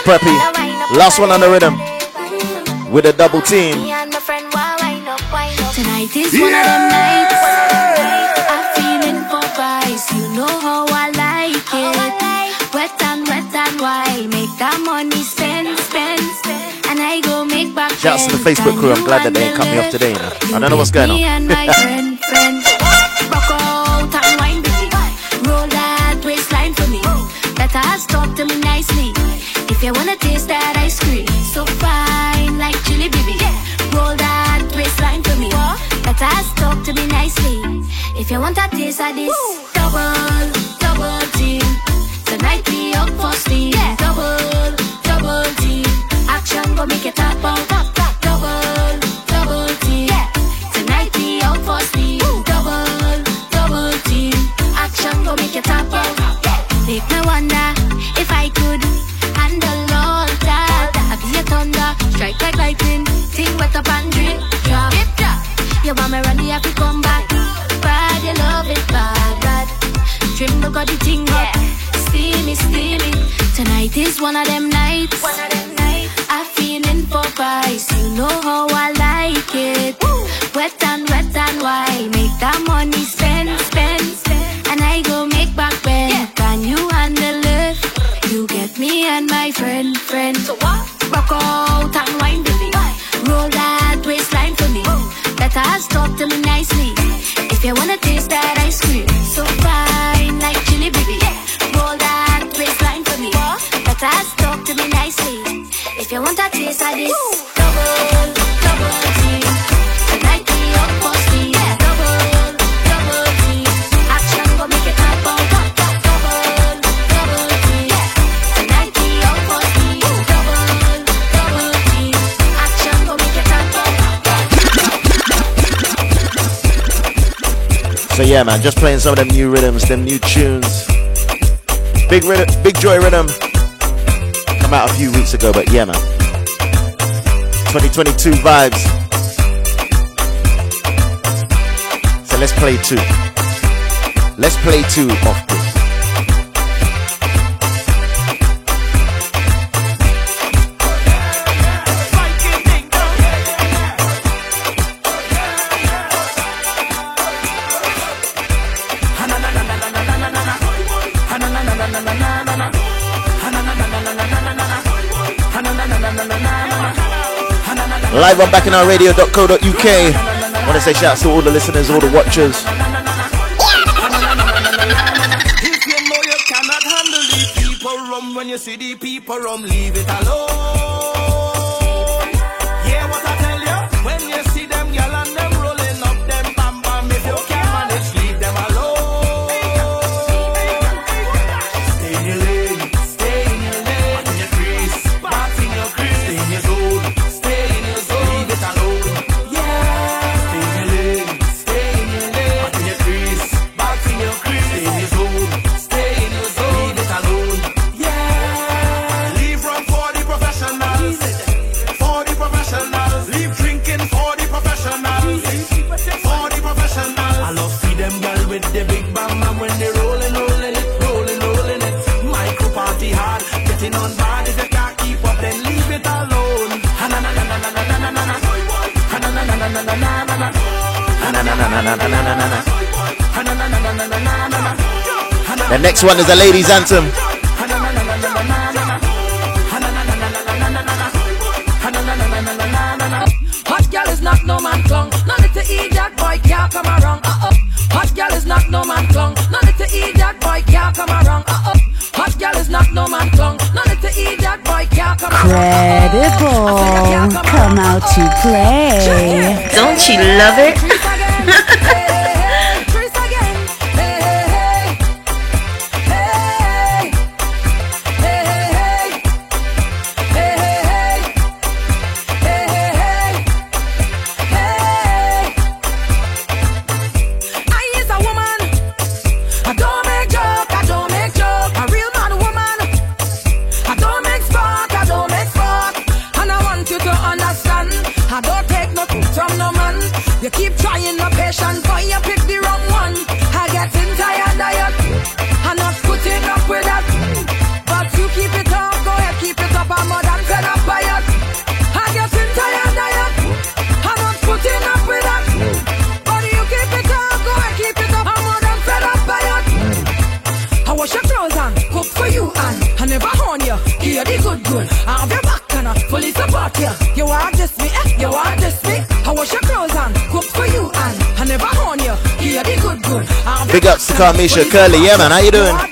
Preppy. Last one on the rhythm. With a double team. Me and my friend why wind up, wind up. Tonight is one of them nights. I'm feeling for vice. You know how I like it. Wet and wet and wild. Make that money spend, spend, spend. And I go make back. Shouts to the. Facebook crew. I'm glad that they ain't cut me off today. You know. I don't know what's going Me and my (laughs) on. Better stop to me nicely. If you want a taste of this, double, double team. Tonight we up for steam. Double, double team. Action go make it tap out. Double, double team. Tonight we out for steam. Double, double team. Action go make it tap out. Make me wonder if I could handle all that. I be a thunder, strike like lightning. Thing wet up and drop you want me ready, I could come back. Bad, you love it, bad, bad. Dream, the at the thing up. Steamy, steamy. Tonight is one of them nights. One of them nights. I feeling for price. You know how I like it. Woo. Wet and wet and wild. Make that money spend, spend, spend. And I go make back bend. Yeah. Can you handle it? You get me and my friend, friend. So what? Rock on. to me nicely. If you wanna taste that ice cream, so fine like chili, baby. Roll that waistline for me. Better talk to me nicely. If you want to taste of this. yeah, man, just playing some of them new rhythms, them new tunes. Big rhythm, Big Joy Rhythm. Come out a few weeks ago, but yeah, man. 2022 vibes. So let's play two. Let's play two Live on bacchanalradio.co.uk. Want to say shouts to all the listeners, all the watchers. If you know you cannot handle people when you see the people leave it alone. The next one is a ladies' anthem. Hot girl is not no man clung. No little idiot boy can't come around. Uh-uh. Hot girl is not no man clung. No little idiot boy can't come around. Uh-uh. Hot girl is not no man clung. No little idiot boy can't come Credible. Come out to play. Don't you love it? (laughs) Misha, Curly man How you doing?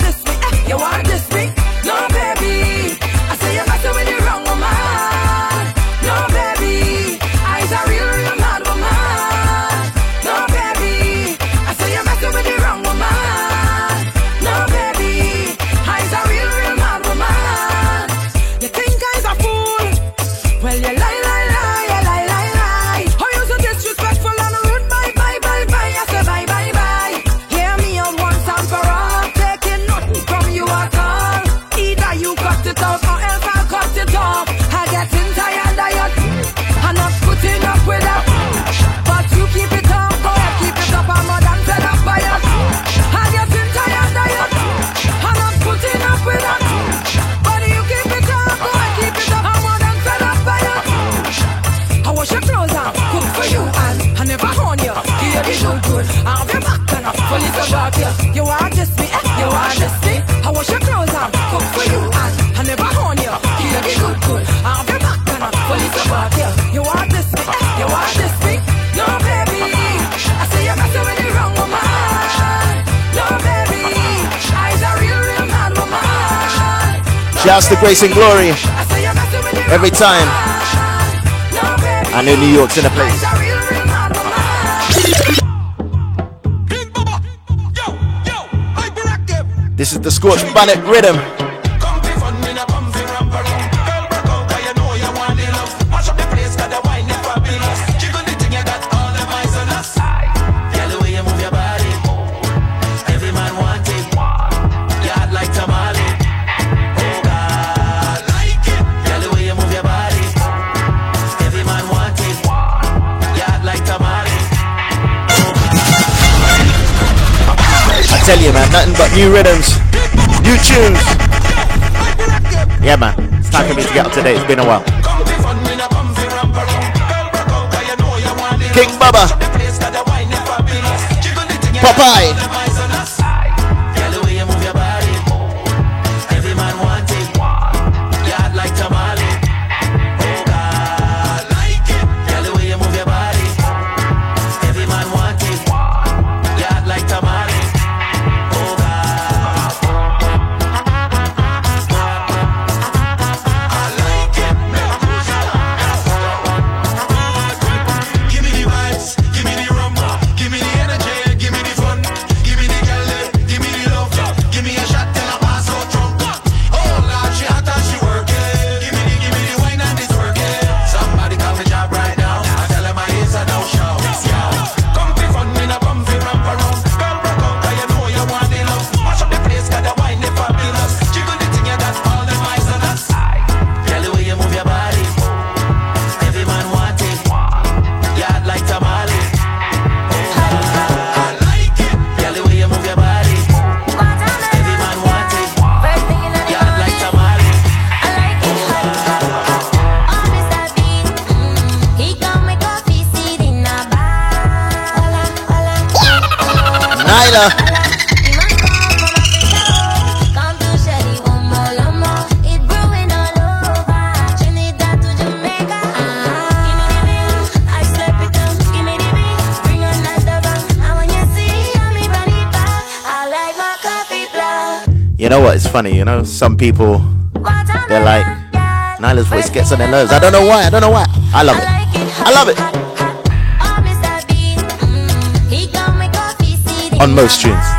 Shouts to Grace and Glory. Every time. I know New York's in a place. This is the Scotch Bonnet Rhythm. Tell you, man, nothing but new rhythms, new tunes. Yeah, man, it's time for me to get up to date. It's been a while. King Bubba, Popeye. Some people they're like, Nailah's voice gets on their nerves. I don't know why. I don't know why. I love it. I love it. On most tunes.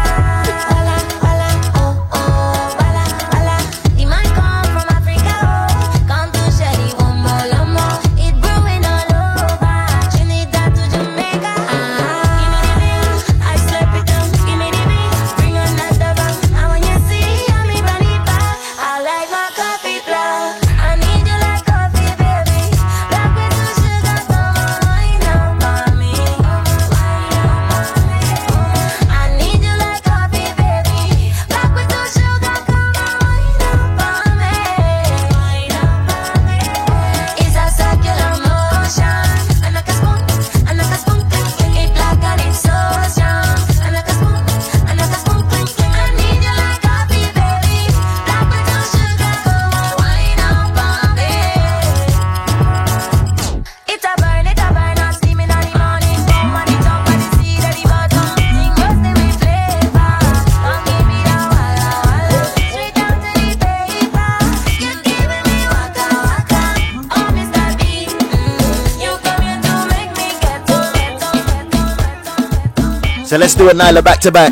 A Nailah back to back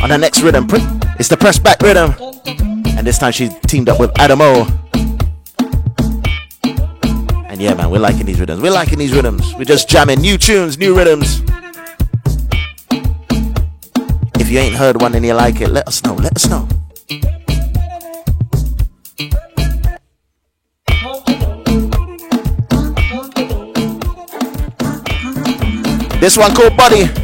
on the next rhythm. It's the press back rhythm. And this time she teamed up with Adamo. And yeah, man, we're liking these rhythms. We're liking these rhythms. We're just jamming new tunes, new rhythms. If you ain't heard one and you like it, let us know. Let us know. This one called Buddy.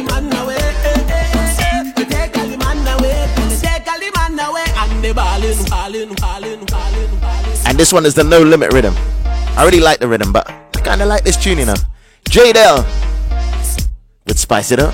This one is the no limit rhythm. I really like the rhythm, but I kind of like this tune, you know. J Dell with Spice It Up.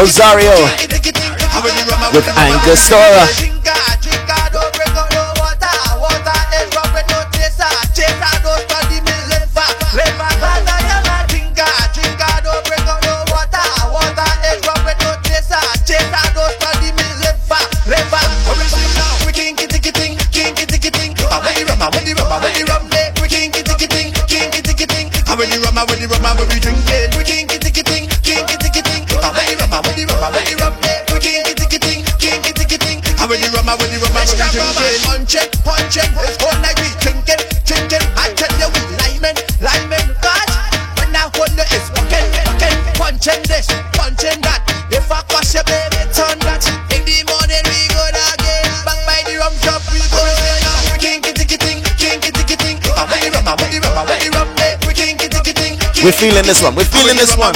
Rosario with Angostura. We're feeling this one. We're feeling this one.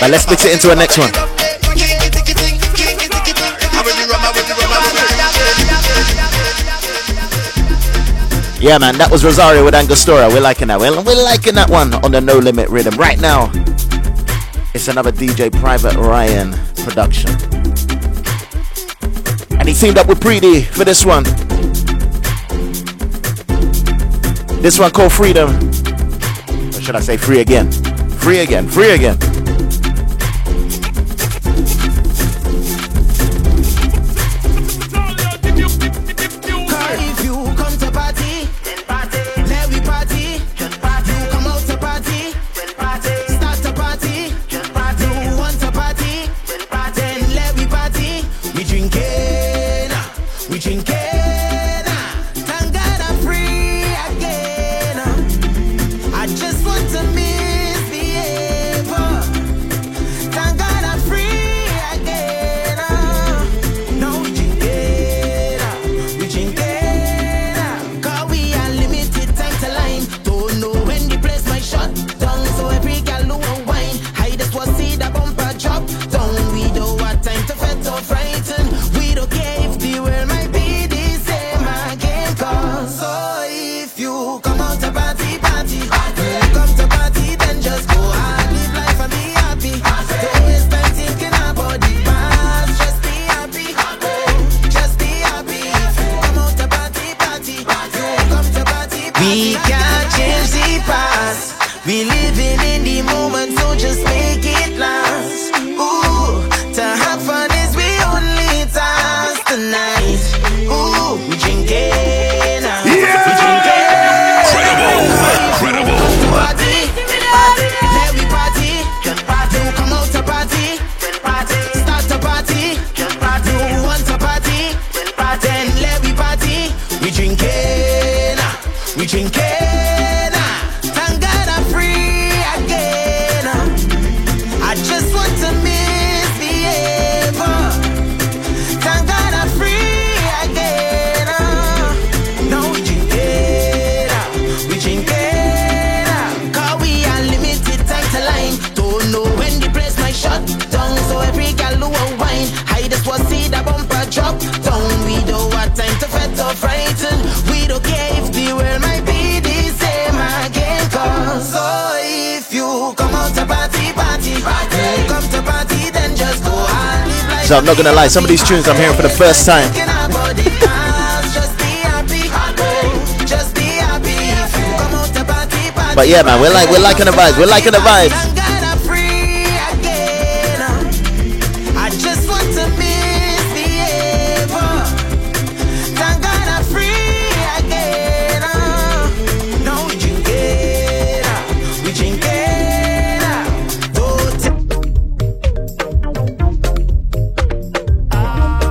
But let's mix it into a next one. Yeah, man, that was Rosario with Angostura. We're liking that. We're, we're liking that one on the No Limit rhythm. Right now, it's another DJ Private Ryan production. And he teamed up with Preedy for this one. This one called Freedom. Or should I say free again? Free again, free again. I'm not gonna lie, some of these tunes I'm hearing for the first time. but yeah, man, we're like we're liking the vibes. We're liking the vibes.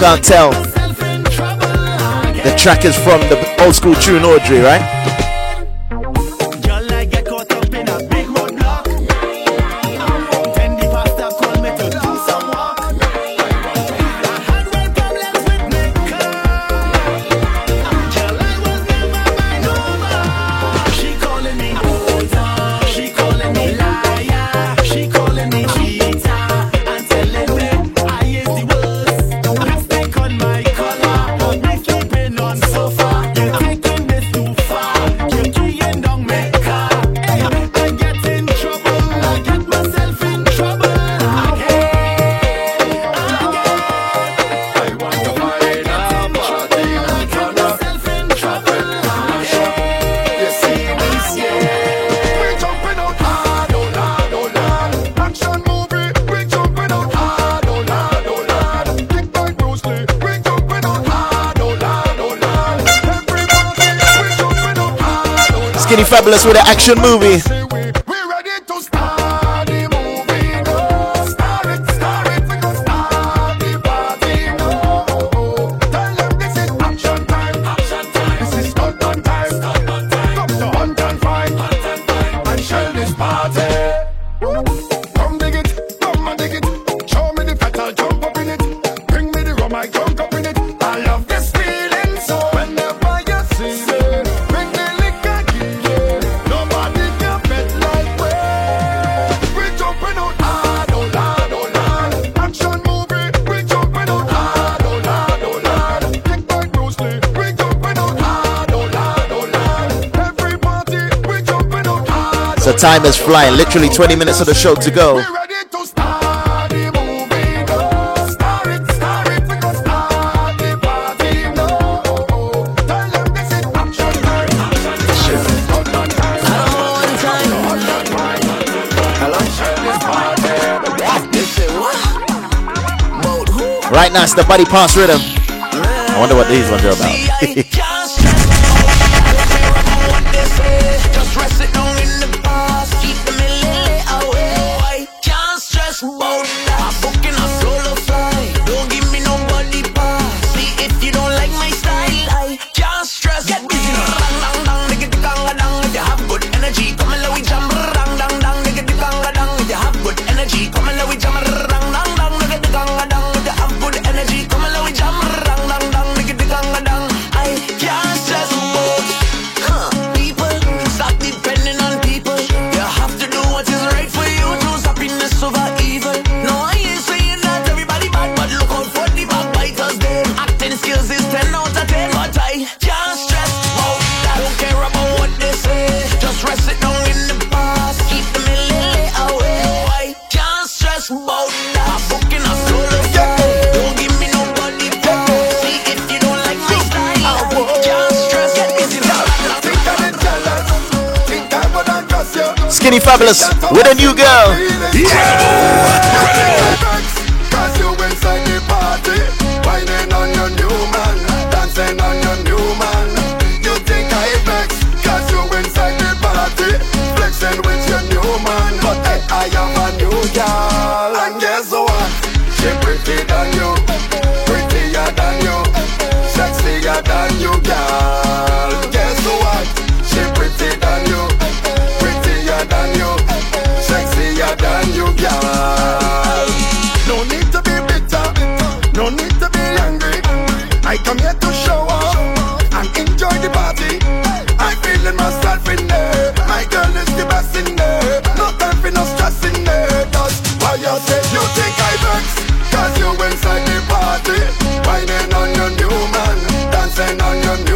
can't tell. The track is from the old school tune Audrey, right? Skinny Fabulous with an action movie. time is flying. Literally 20 minutes of the show to go. Right now it's the body pass rhythm. I wonder what these ones are about. (laughs) (laughs) With a new girl. Yeah.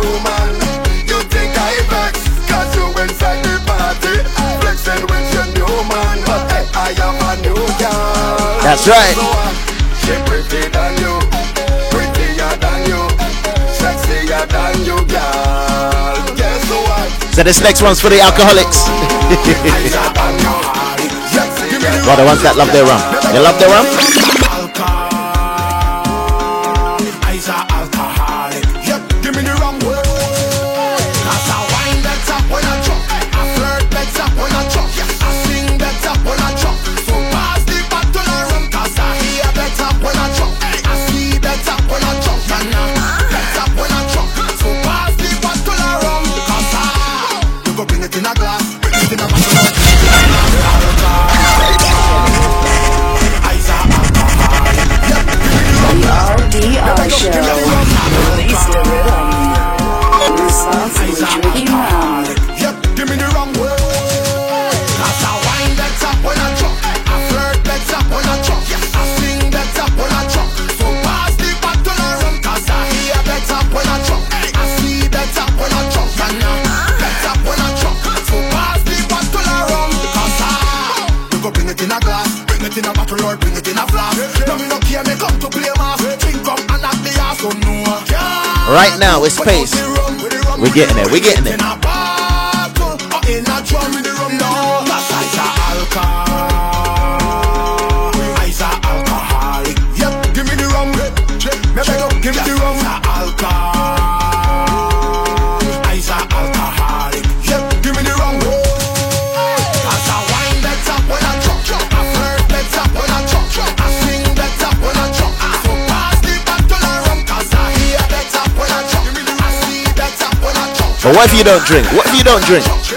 woman. You think I vex, cause you inside the party. Flexing with your new man, but hey, I am a new girl. That's right. Uh, she prettier than you, prettier than you, sexier than you, girl. Guess what? So this next one's for the alcoholics. (laughs) well, the ones that love their rum. You love their rum? We're getting there. What if you don't drink? What if you don't drink?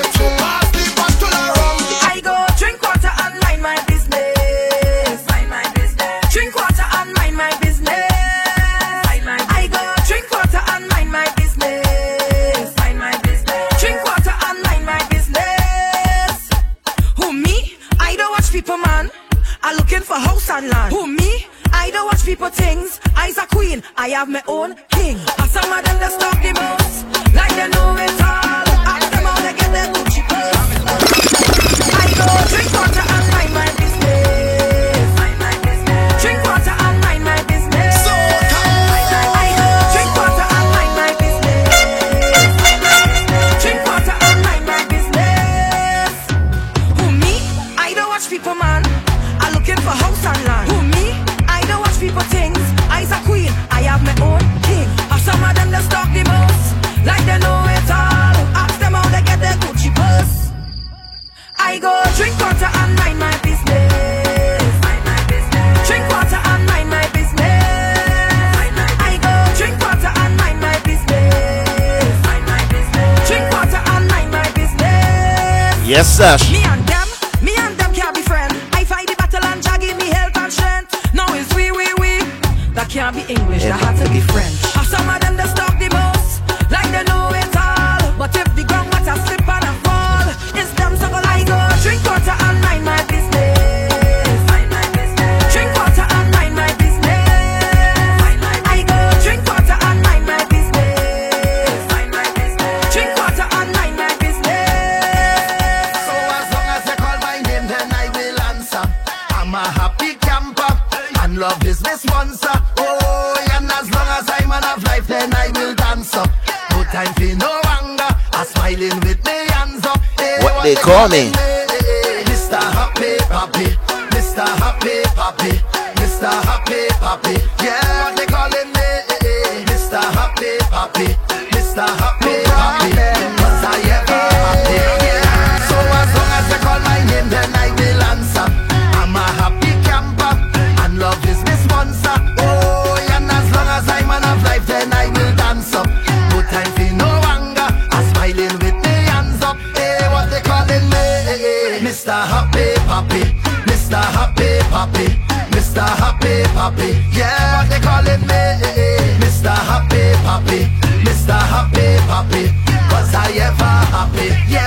Happy, yeah, they calling me Mr. Happy Poppy, Mr. Happy Poppy. Was I ever happy? Yeah.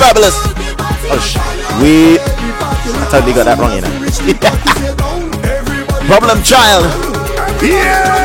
fabulous. Oh, sh- we I totally got that wrong, you know. (laughs) Problem child. Yeah.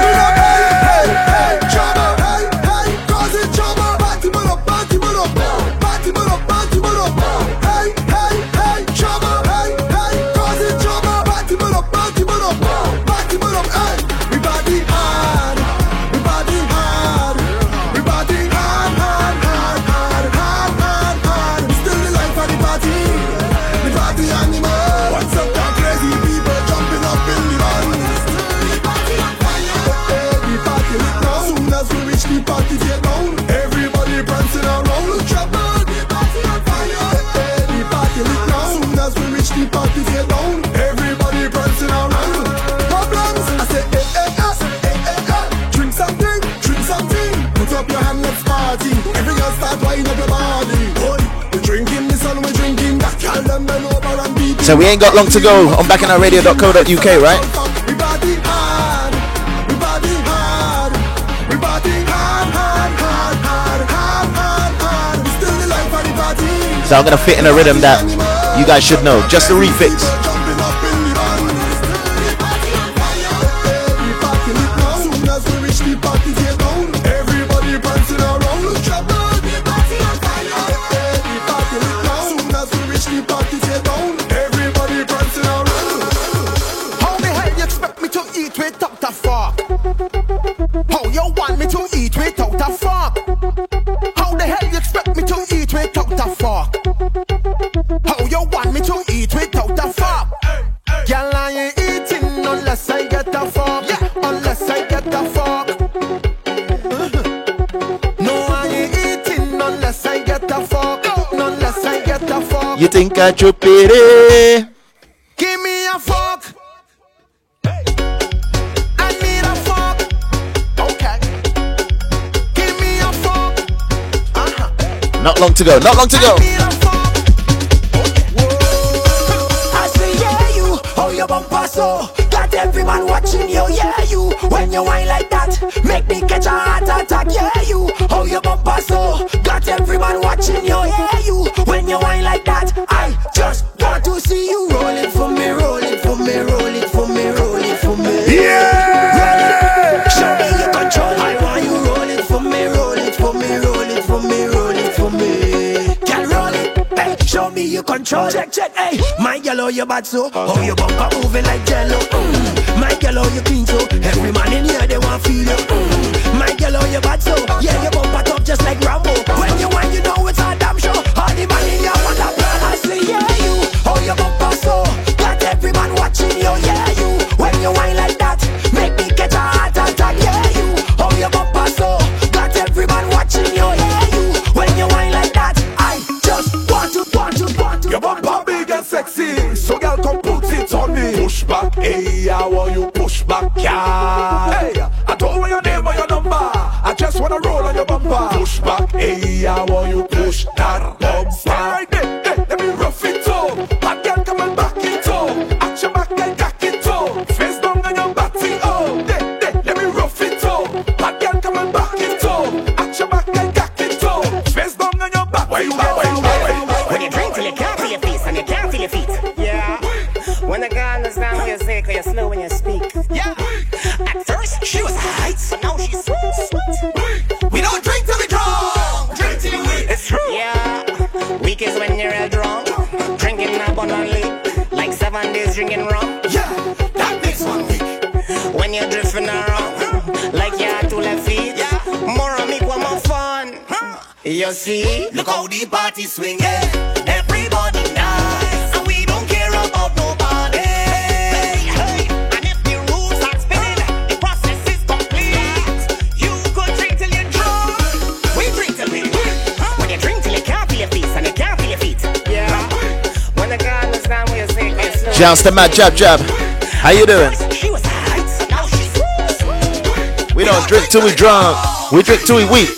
So we ain't got long to go on radio.co.uk right? So I'm gonna fit in a rhythm that you guys should know. Just a refix. think I chupere. Give me a Give me a fuck. Not long to go. Not long to go. oh you're so got every man watching you, yeah you. When you whine like that, make me catch a heart attack, yeah you. Oh, your bumper so got watching you, yeah, you. When you whine like that, I just want to see you roll it for me, roll it for me, roll it for me, roll it for me. Yeah! Roll it, show me your control. I want you roll it for me, roll it for me, roll it for me, roll it for me. Girl, roll it, show me your control. Check, check, hey, my yellow, oh, your bad so, oh your bumper moving like jello. Mm. My girl, oh, how you clean so Every man in here, they want feel you mm. My girl, oh, how you bad so Yeah, you bumper just like Rambo. When you when you know it's Jounce the mad jab jab. How you doing? We don't drink till we drunk. We drink till we weak.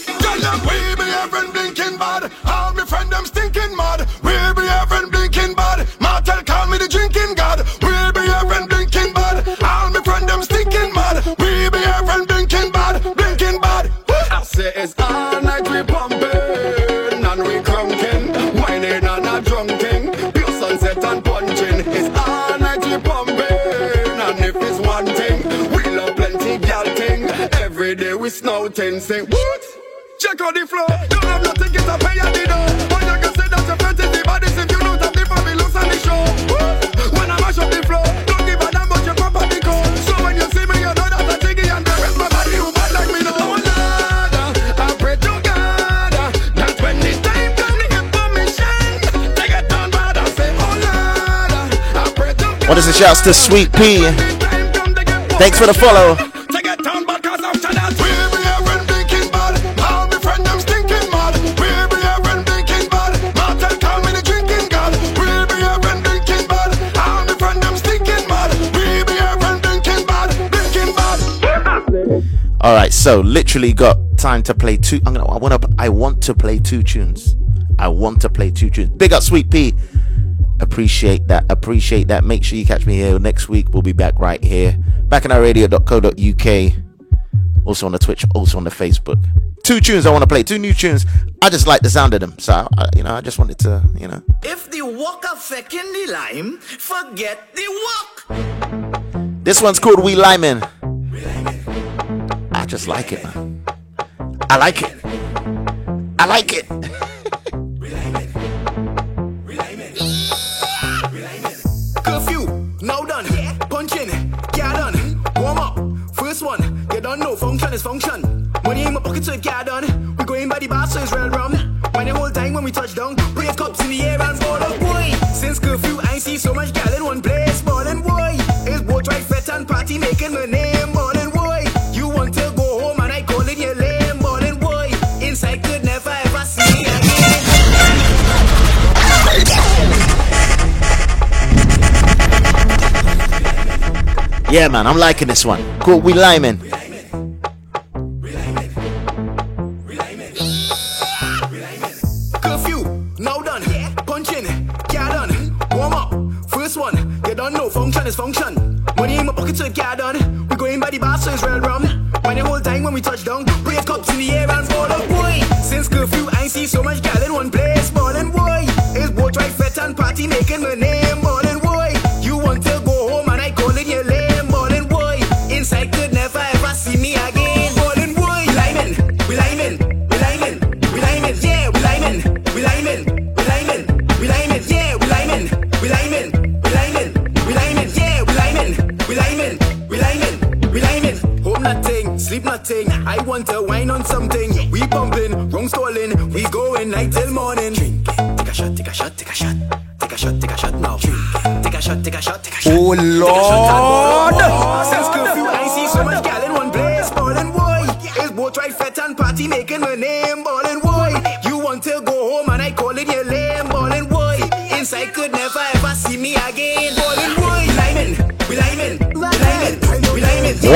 about ten say what? Check out the floor. You have no ticket to pay at the door. But you can say that your friend is the baddest if you know that the family looks on the show. When I mash up the floor, don't give a damn about your papa the call. So when you see me, you know that I jiggy and the rest my body who bad like me no. Oh Lord, I pray to God that when the time comes, they get permission. Take it down, but I say, oh Lord, I pray to God. What is the shouts to Sweet P? Thanks for the follow. all right so literally got time to play two i'm gonna i want to i want to play two tunes. I want to play two tunes. Big up sweet pea appreciate that appreciate that. Make sure you catch me here next week. We'll be back right here. bacchanalradio.co.uk also on the twitch also on the facebook. Two tunes i want to play two new tunes. I just like the sound of them so I, you know i just wanted to you know. If the walker fucking the lime forget the walk. This one's called we linemen just like it. I like it. I like it. Yeah, man, I'm liking this one. Cool, we Lyman.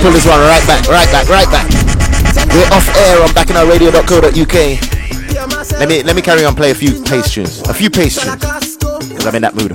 pull this one right back, right back, right back. We're off air on radio.co.uk Let me let me carry on play a few pace tunes, a few pace tunes, because I'm in that mood.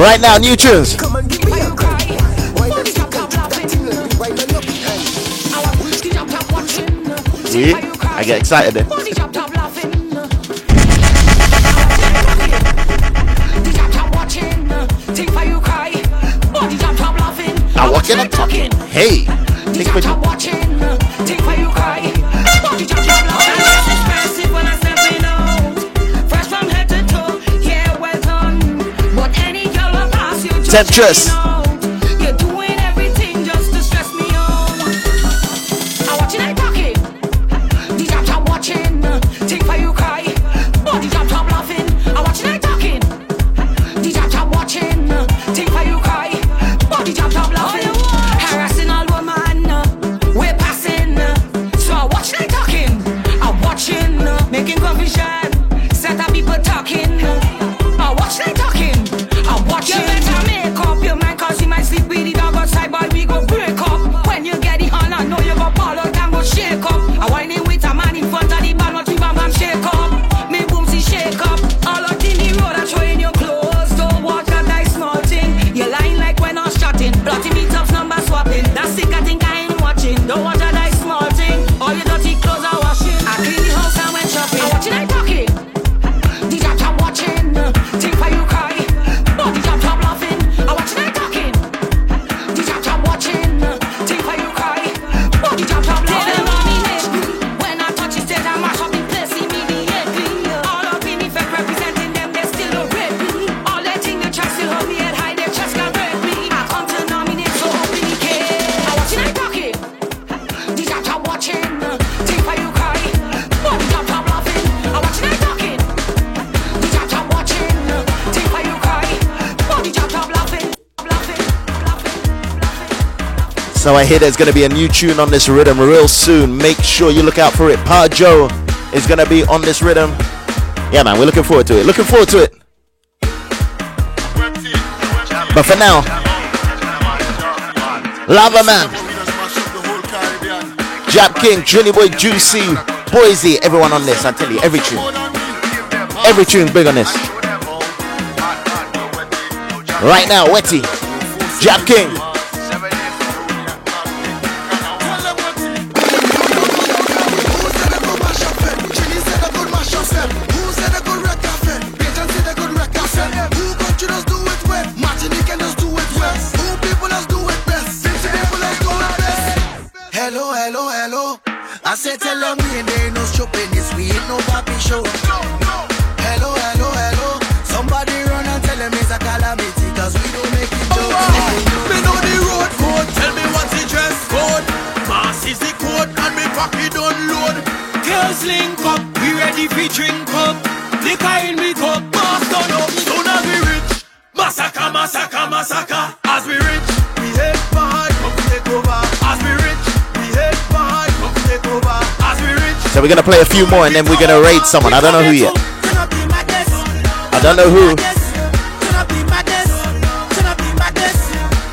Right now, new tunes. See, I get excited. Then. now walking and talking. Hey, take my. Temptress. So I hear there's going to be a new tune on this rhythm real soon. Make sure you look out for it. Pa Joe is going to be on this rhythm. Yeah, man, we're looking forward to it. Looking forward to it. But for now, Lava Man, Jap King, Jelly Boy, Juicy, Boise, everyone on this. I tell you, every tune, every tune big on this. Right now, Wetty, Jap King. We're gonna play a few more and then we're gonna raid someone. I don't know who yet. I don't know who.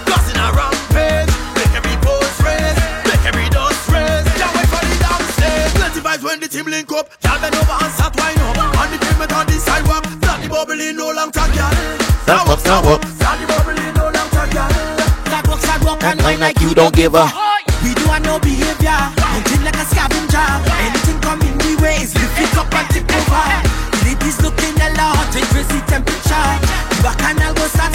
Busting a rampage, make every post raise, make every dust raise. Can't wait for the damn stage. Plenty vibes when the team link up. Y'all bend over and start wine up. On the pavement on the sidewalk, start the bubbling, no long talk, y'all. Stop up, stop up. Start the bubbling, no long talk, y'all. Sidewalk, sidewalk, and Wine like you don't give a.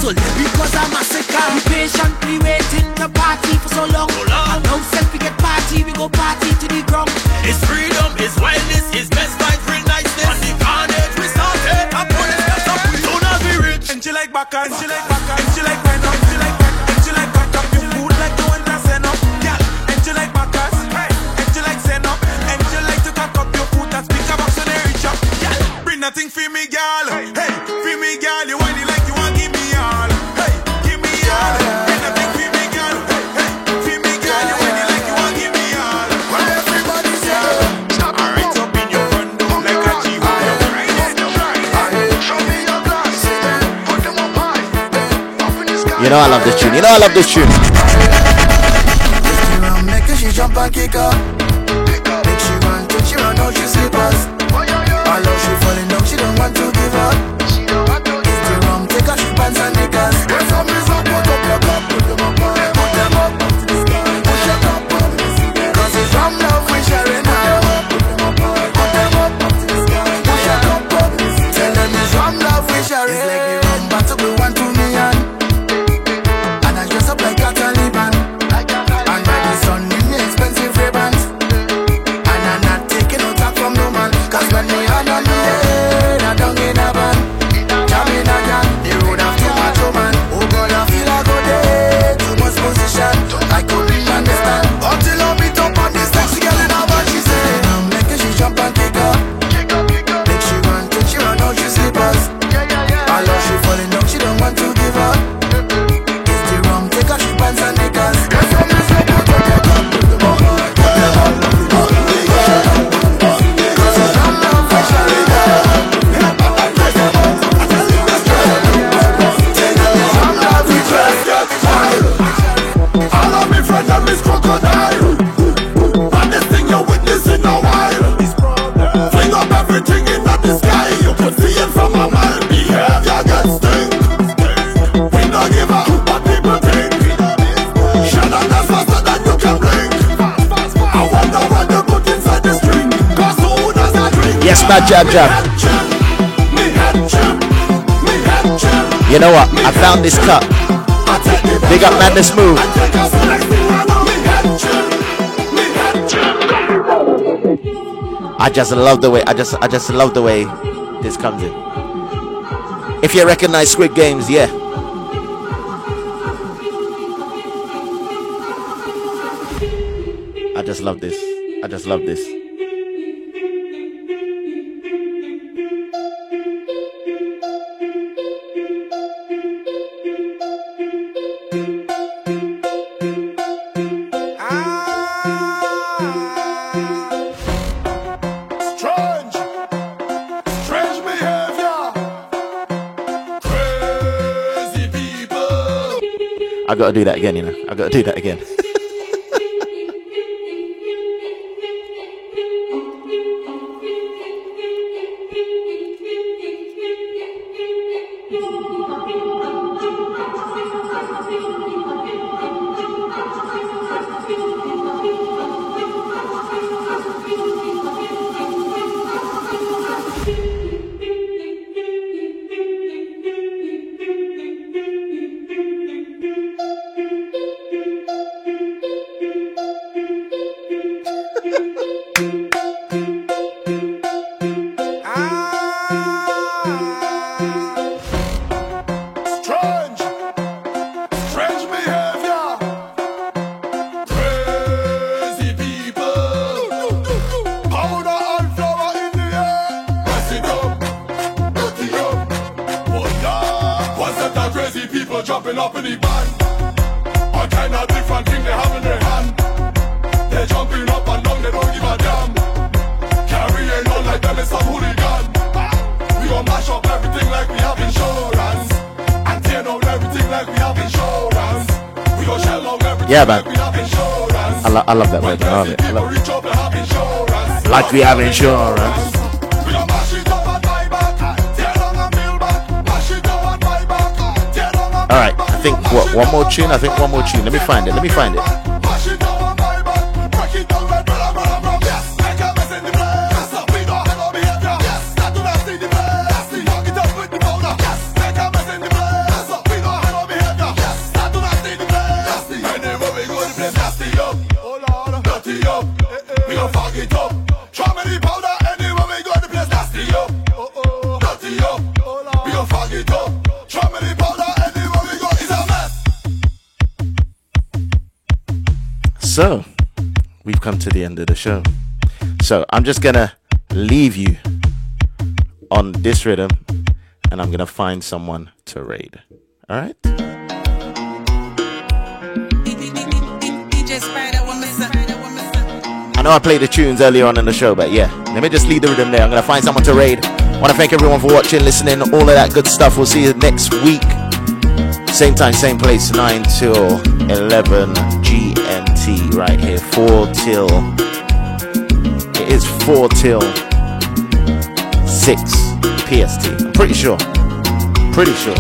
bacchanal go start so because I'm a massacre. We patiently waiting to party for so long. And now self we get party, we go party to the ground. It's freedom, it's wellness, it's best life, real niceness. On the carnage, we started. I put it up, we soon as we rich. And she like back and she like back and she like bend up, she like back and she like back up. You like you want to send up, yeah. And she like back us, and she like send up, and she like to cock up your foot and speak about so they reach up, yeah. Bring nothing for me, girl. Hey, know I love this tune. You know I love this tune. Jab jab. You know what? I found this cut. Big up Madness Move. I just love the way I just I just love the way this comes in. If you recognize Squid Games, yeah. I just love this. I just love this. Do that again, you know. I've gotta do that again. I, love that word. I love it. I love it. Like we have insurance. All right. I think what one more tune. I think one more tune. Let me find it. Let me find it So, we've come to the end of the show. So, I'm just going to leave you on this rhythm and I'm going to find someone to raid. All right? I know I played the tunes earlier on in the show, but yeah, let me just leave the rhythm there. I'm going to find someone to raid. Want to thank everyone for watching, listening, all of that good stuff. We'll see you next week. Same time, same place, 9 till 11 Right here. Four till. It is four till six PST. I'm pretty sure. Pretty sure.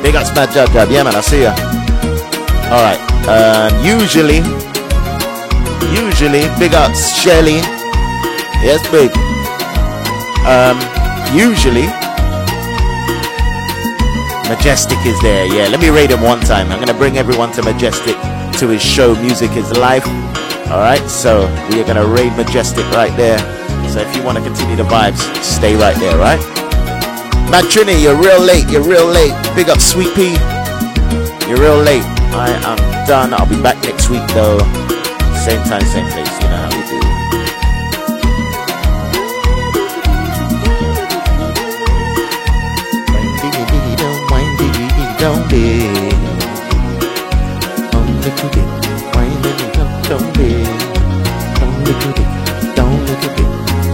Big up Smad Jab Jab. Yeah, man, I see ya. Alright. Um, usually, usually, big up Shelly. Yes, big. Um, usually, Majestic is there. Yeah, let me rate him one time. I'm gonna bring everyone to Majestic to his show. Music is life. All right. So we are gonna raid Majestic right there. So if you want to continue the vibes, stay right there. Right. Matt Trini, you're real late. You're real late. Big up Sweet Pea. You're real late. I am done. I'll be back next week though. Same time, same place.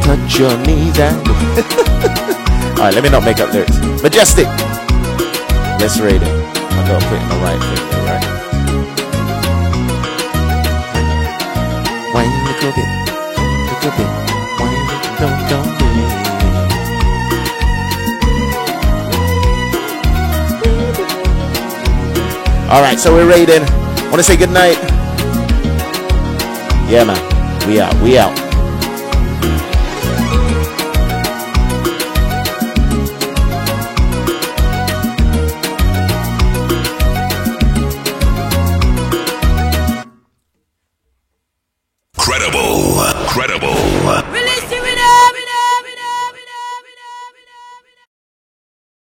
Touch your knees and Alright, let me not make up lyrics. Majestic. Let's rate it. I gotta put it in the right thing right? Wine little bit, Alright, so we're raiding. Wanna say good night? Yeah man. We out, we out.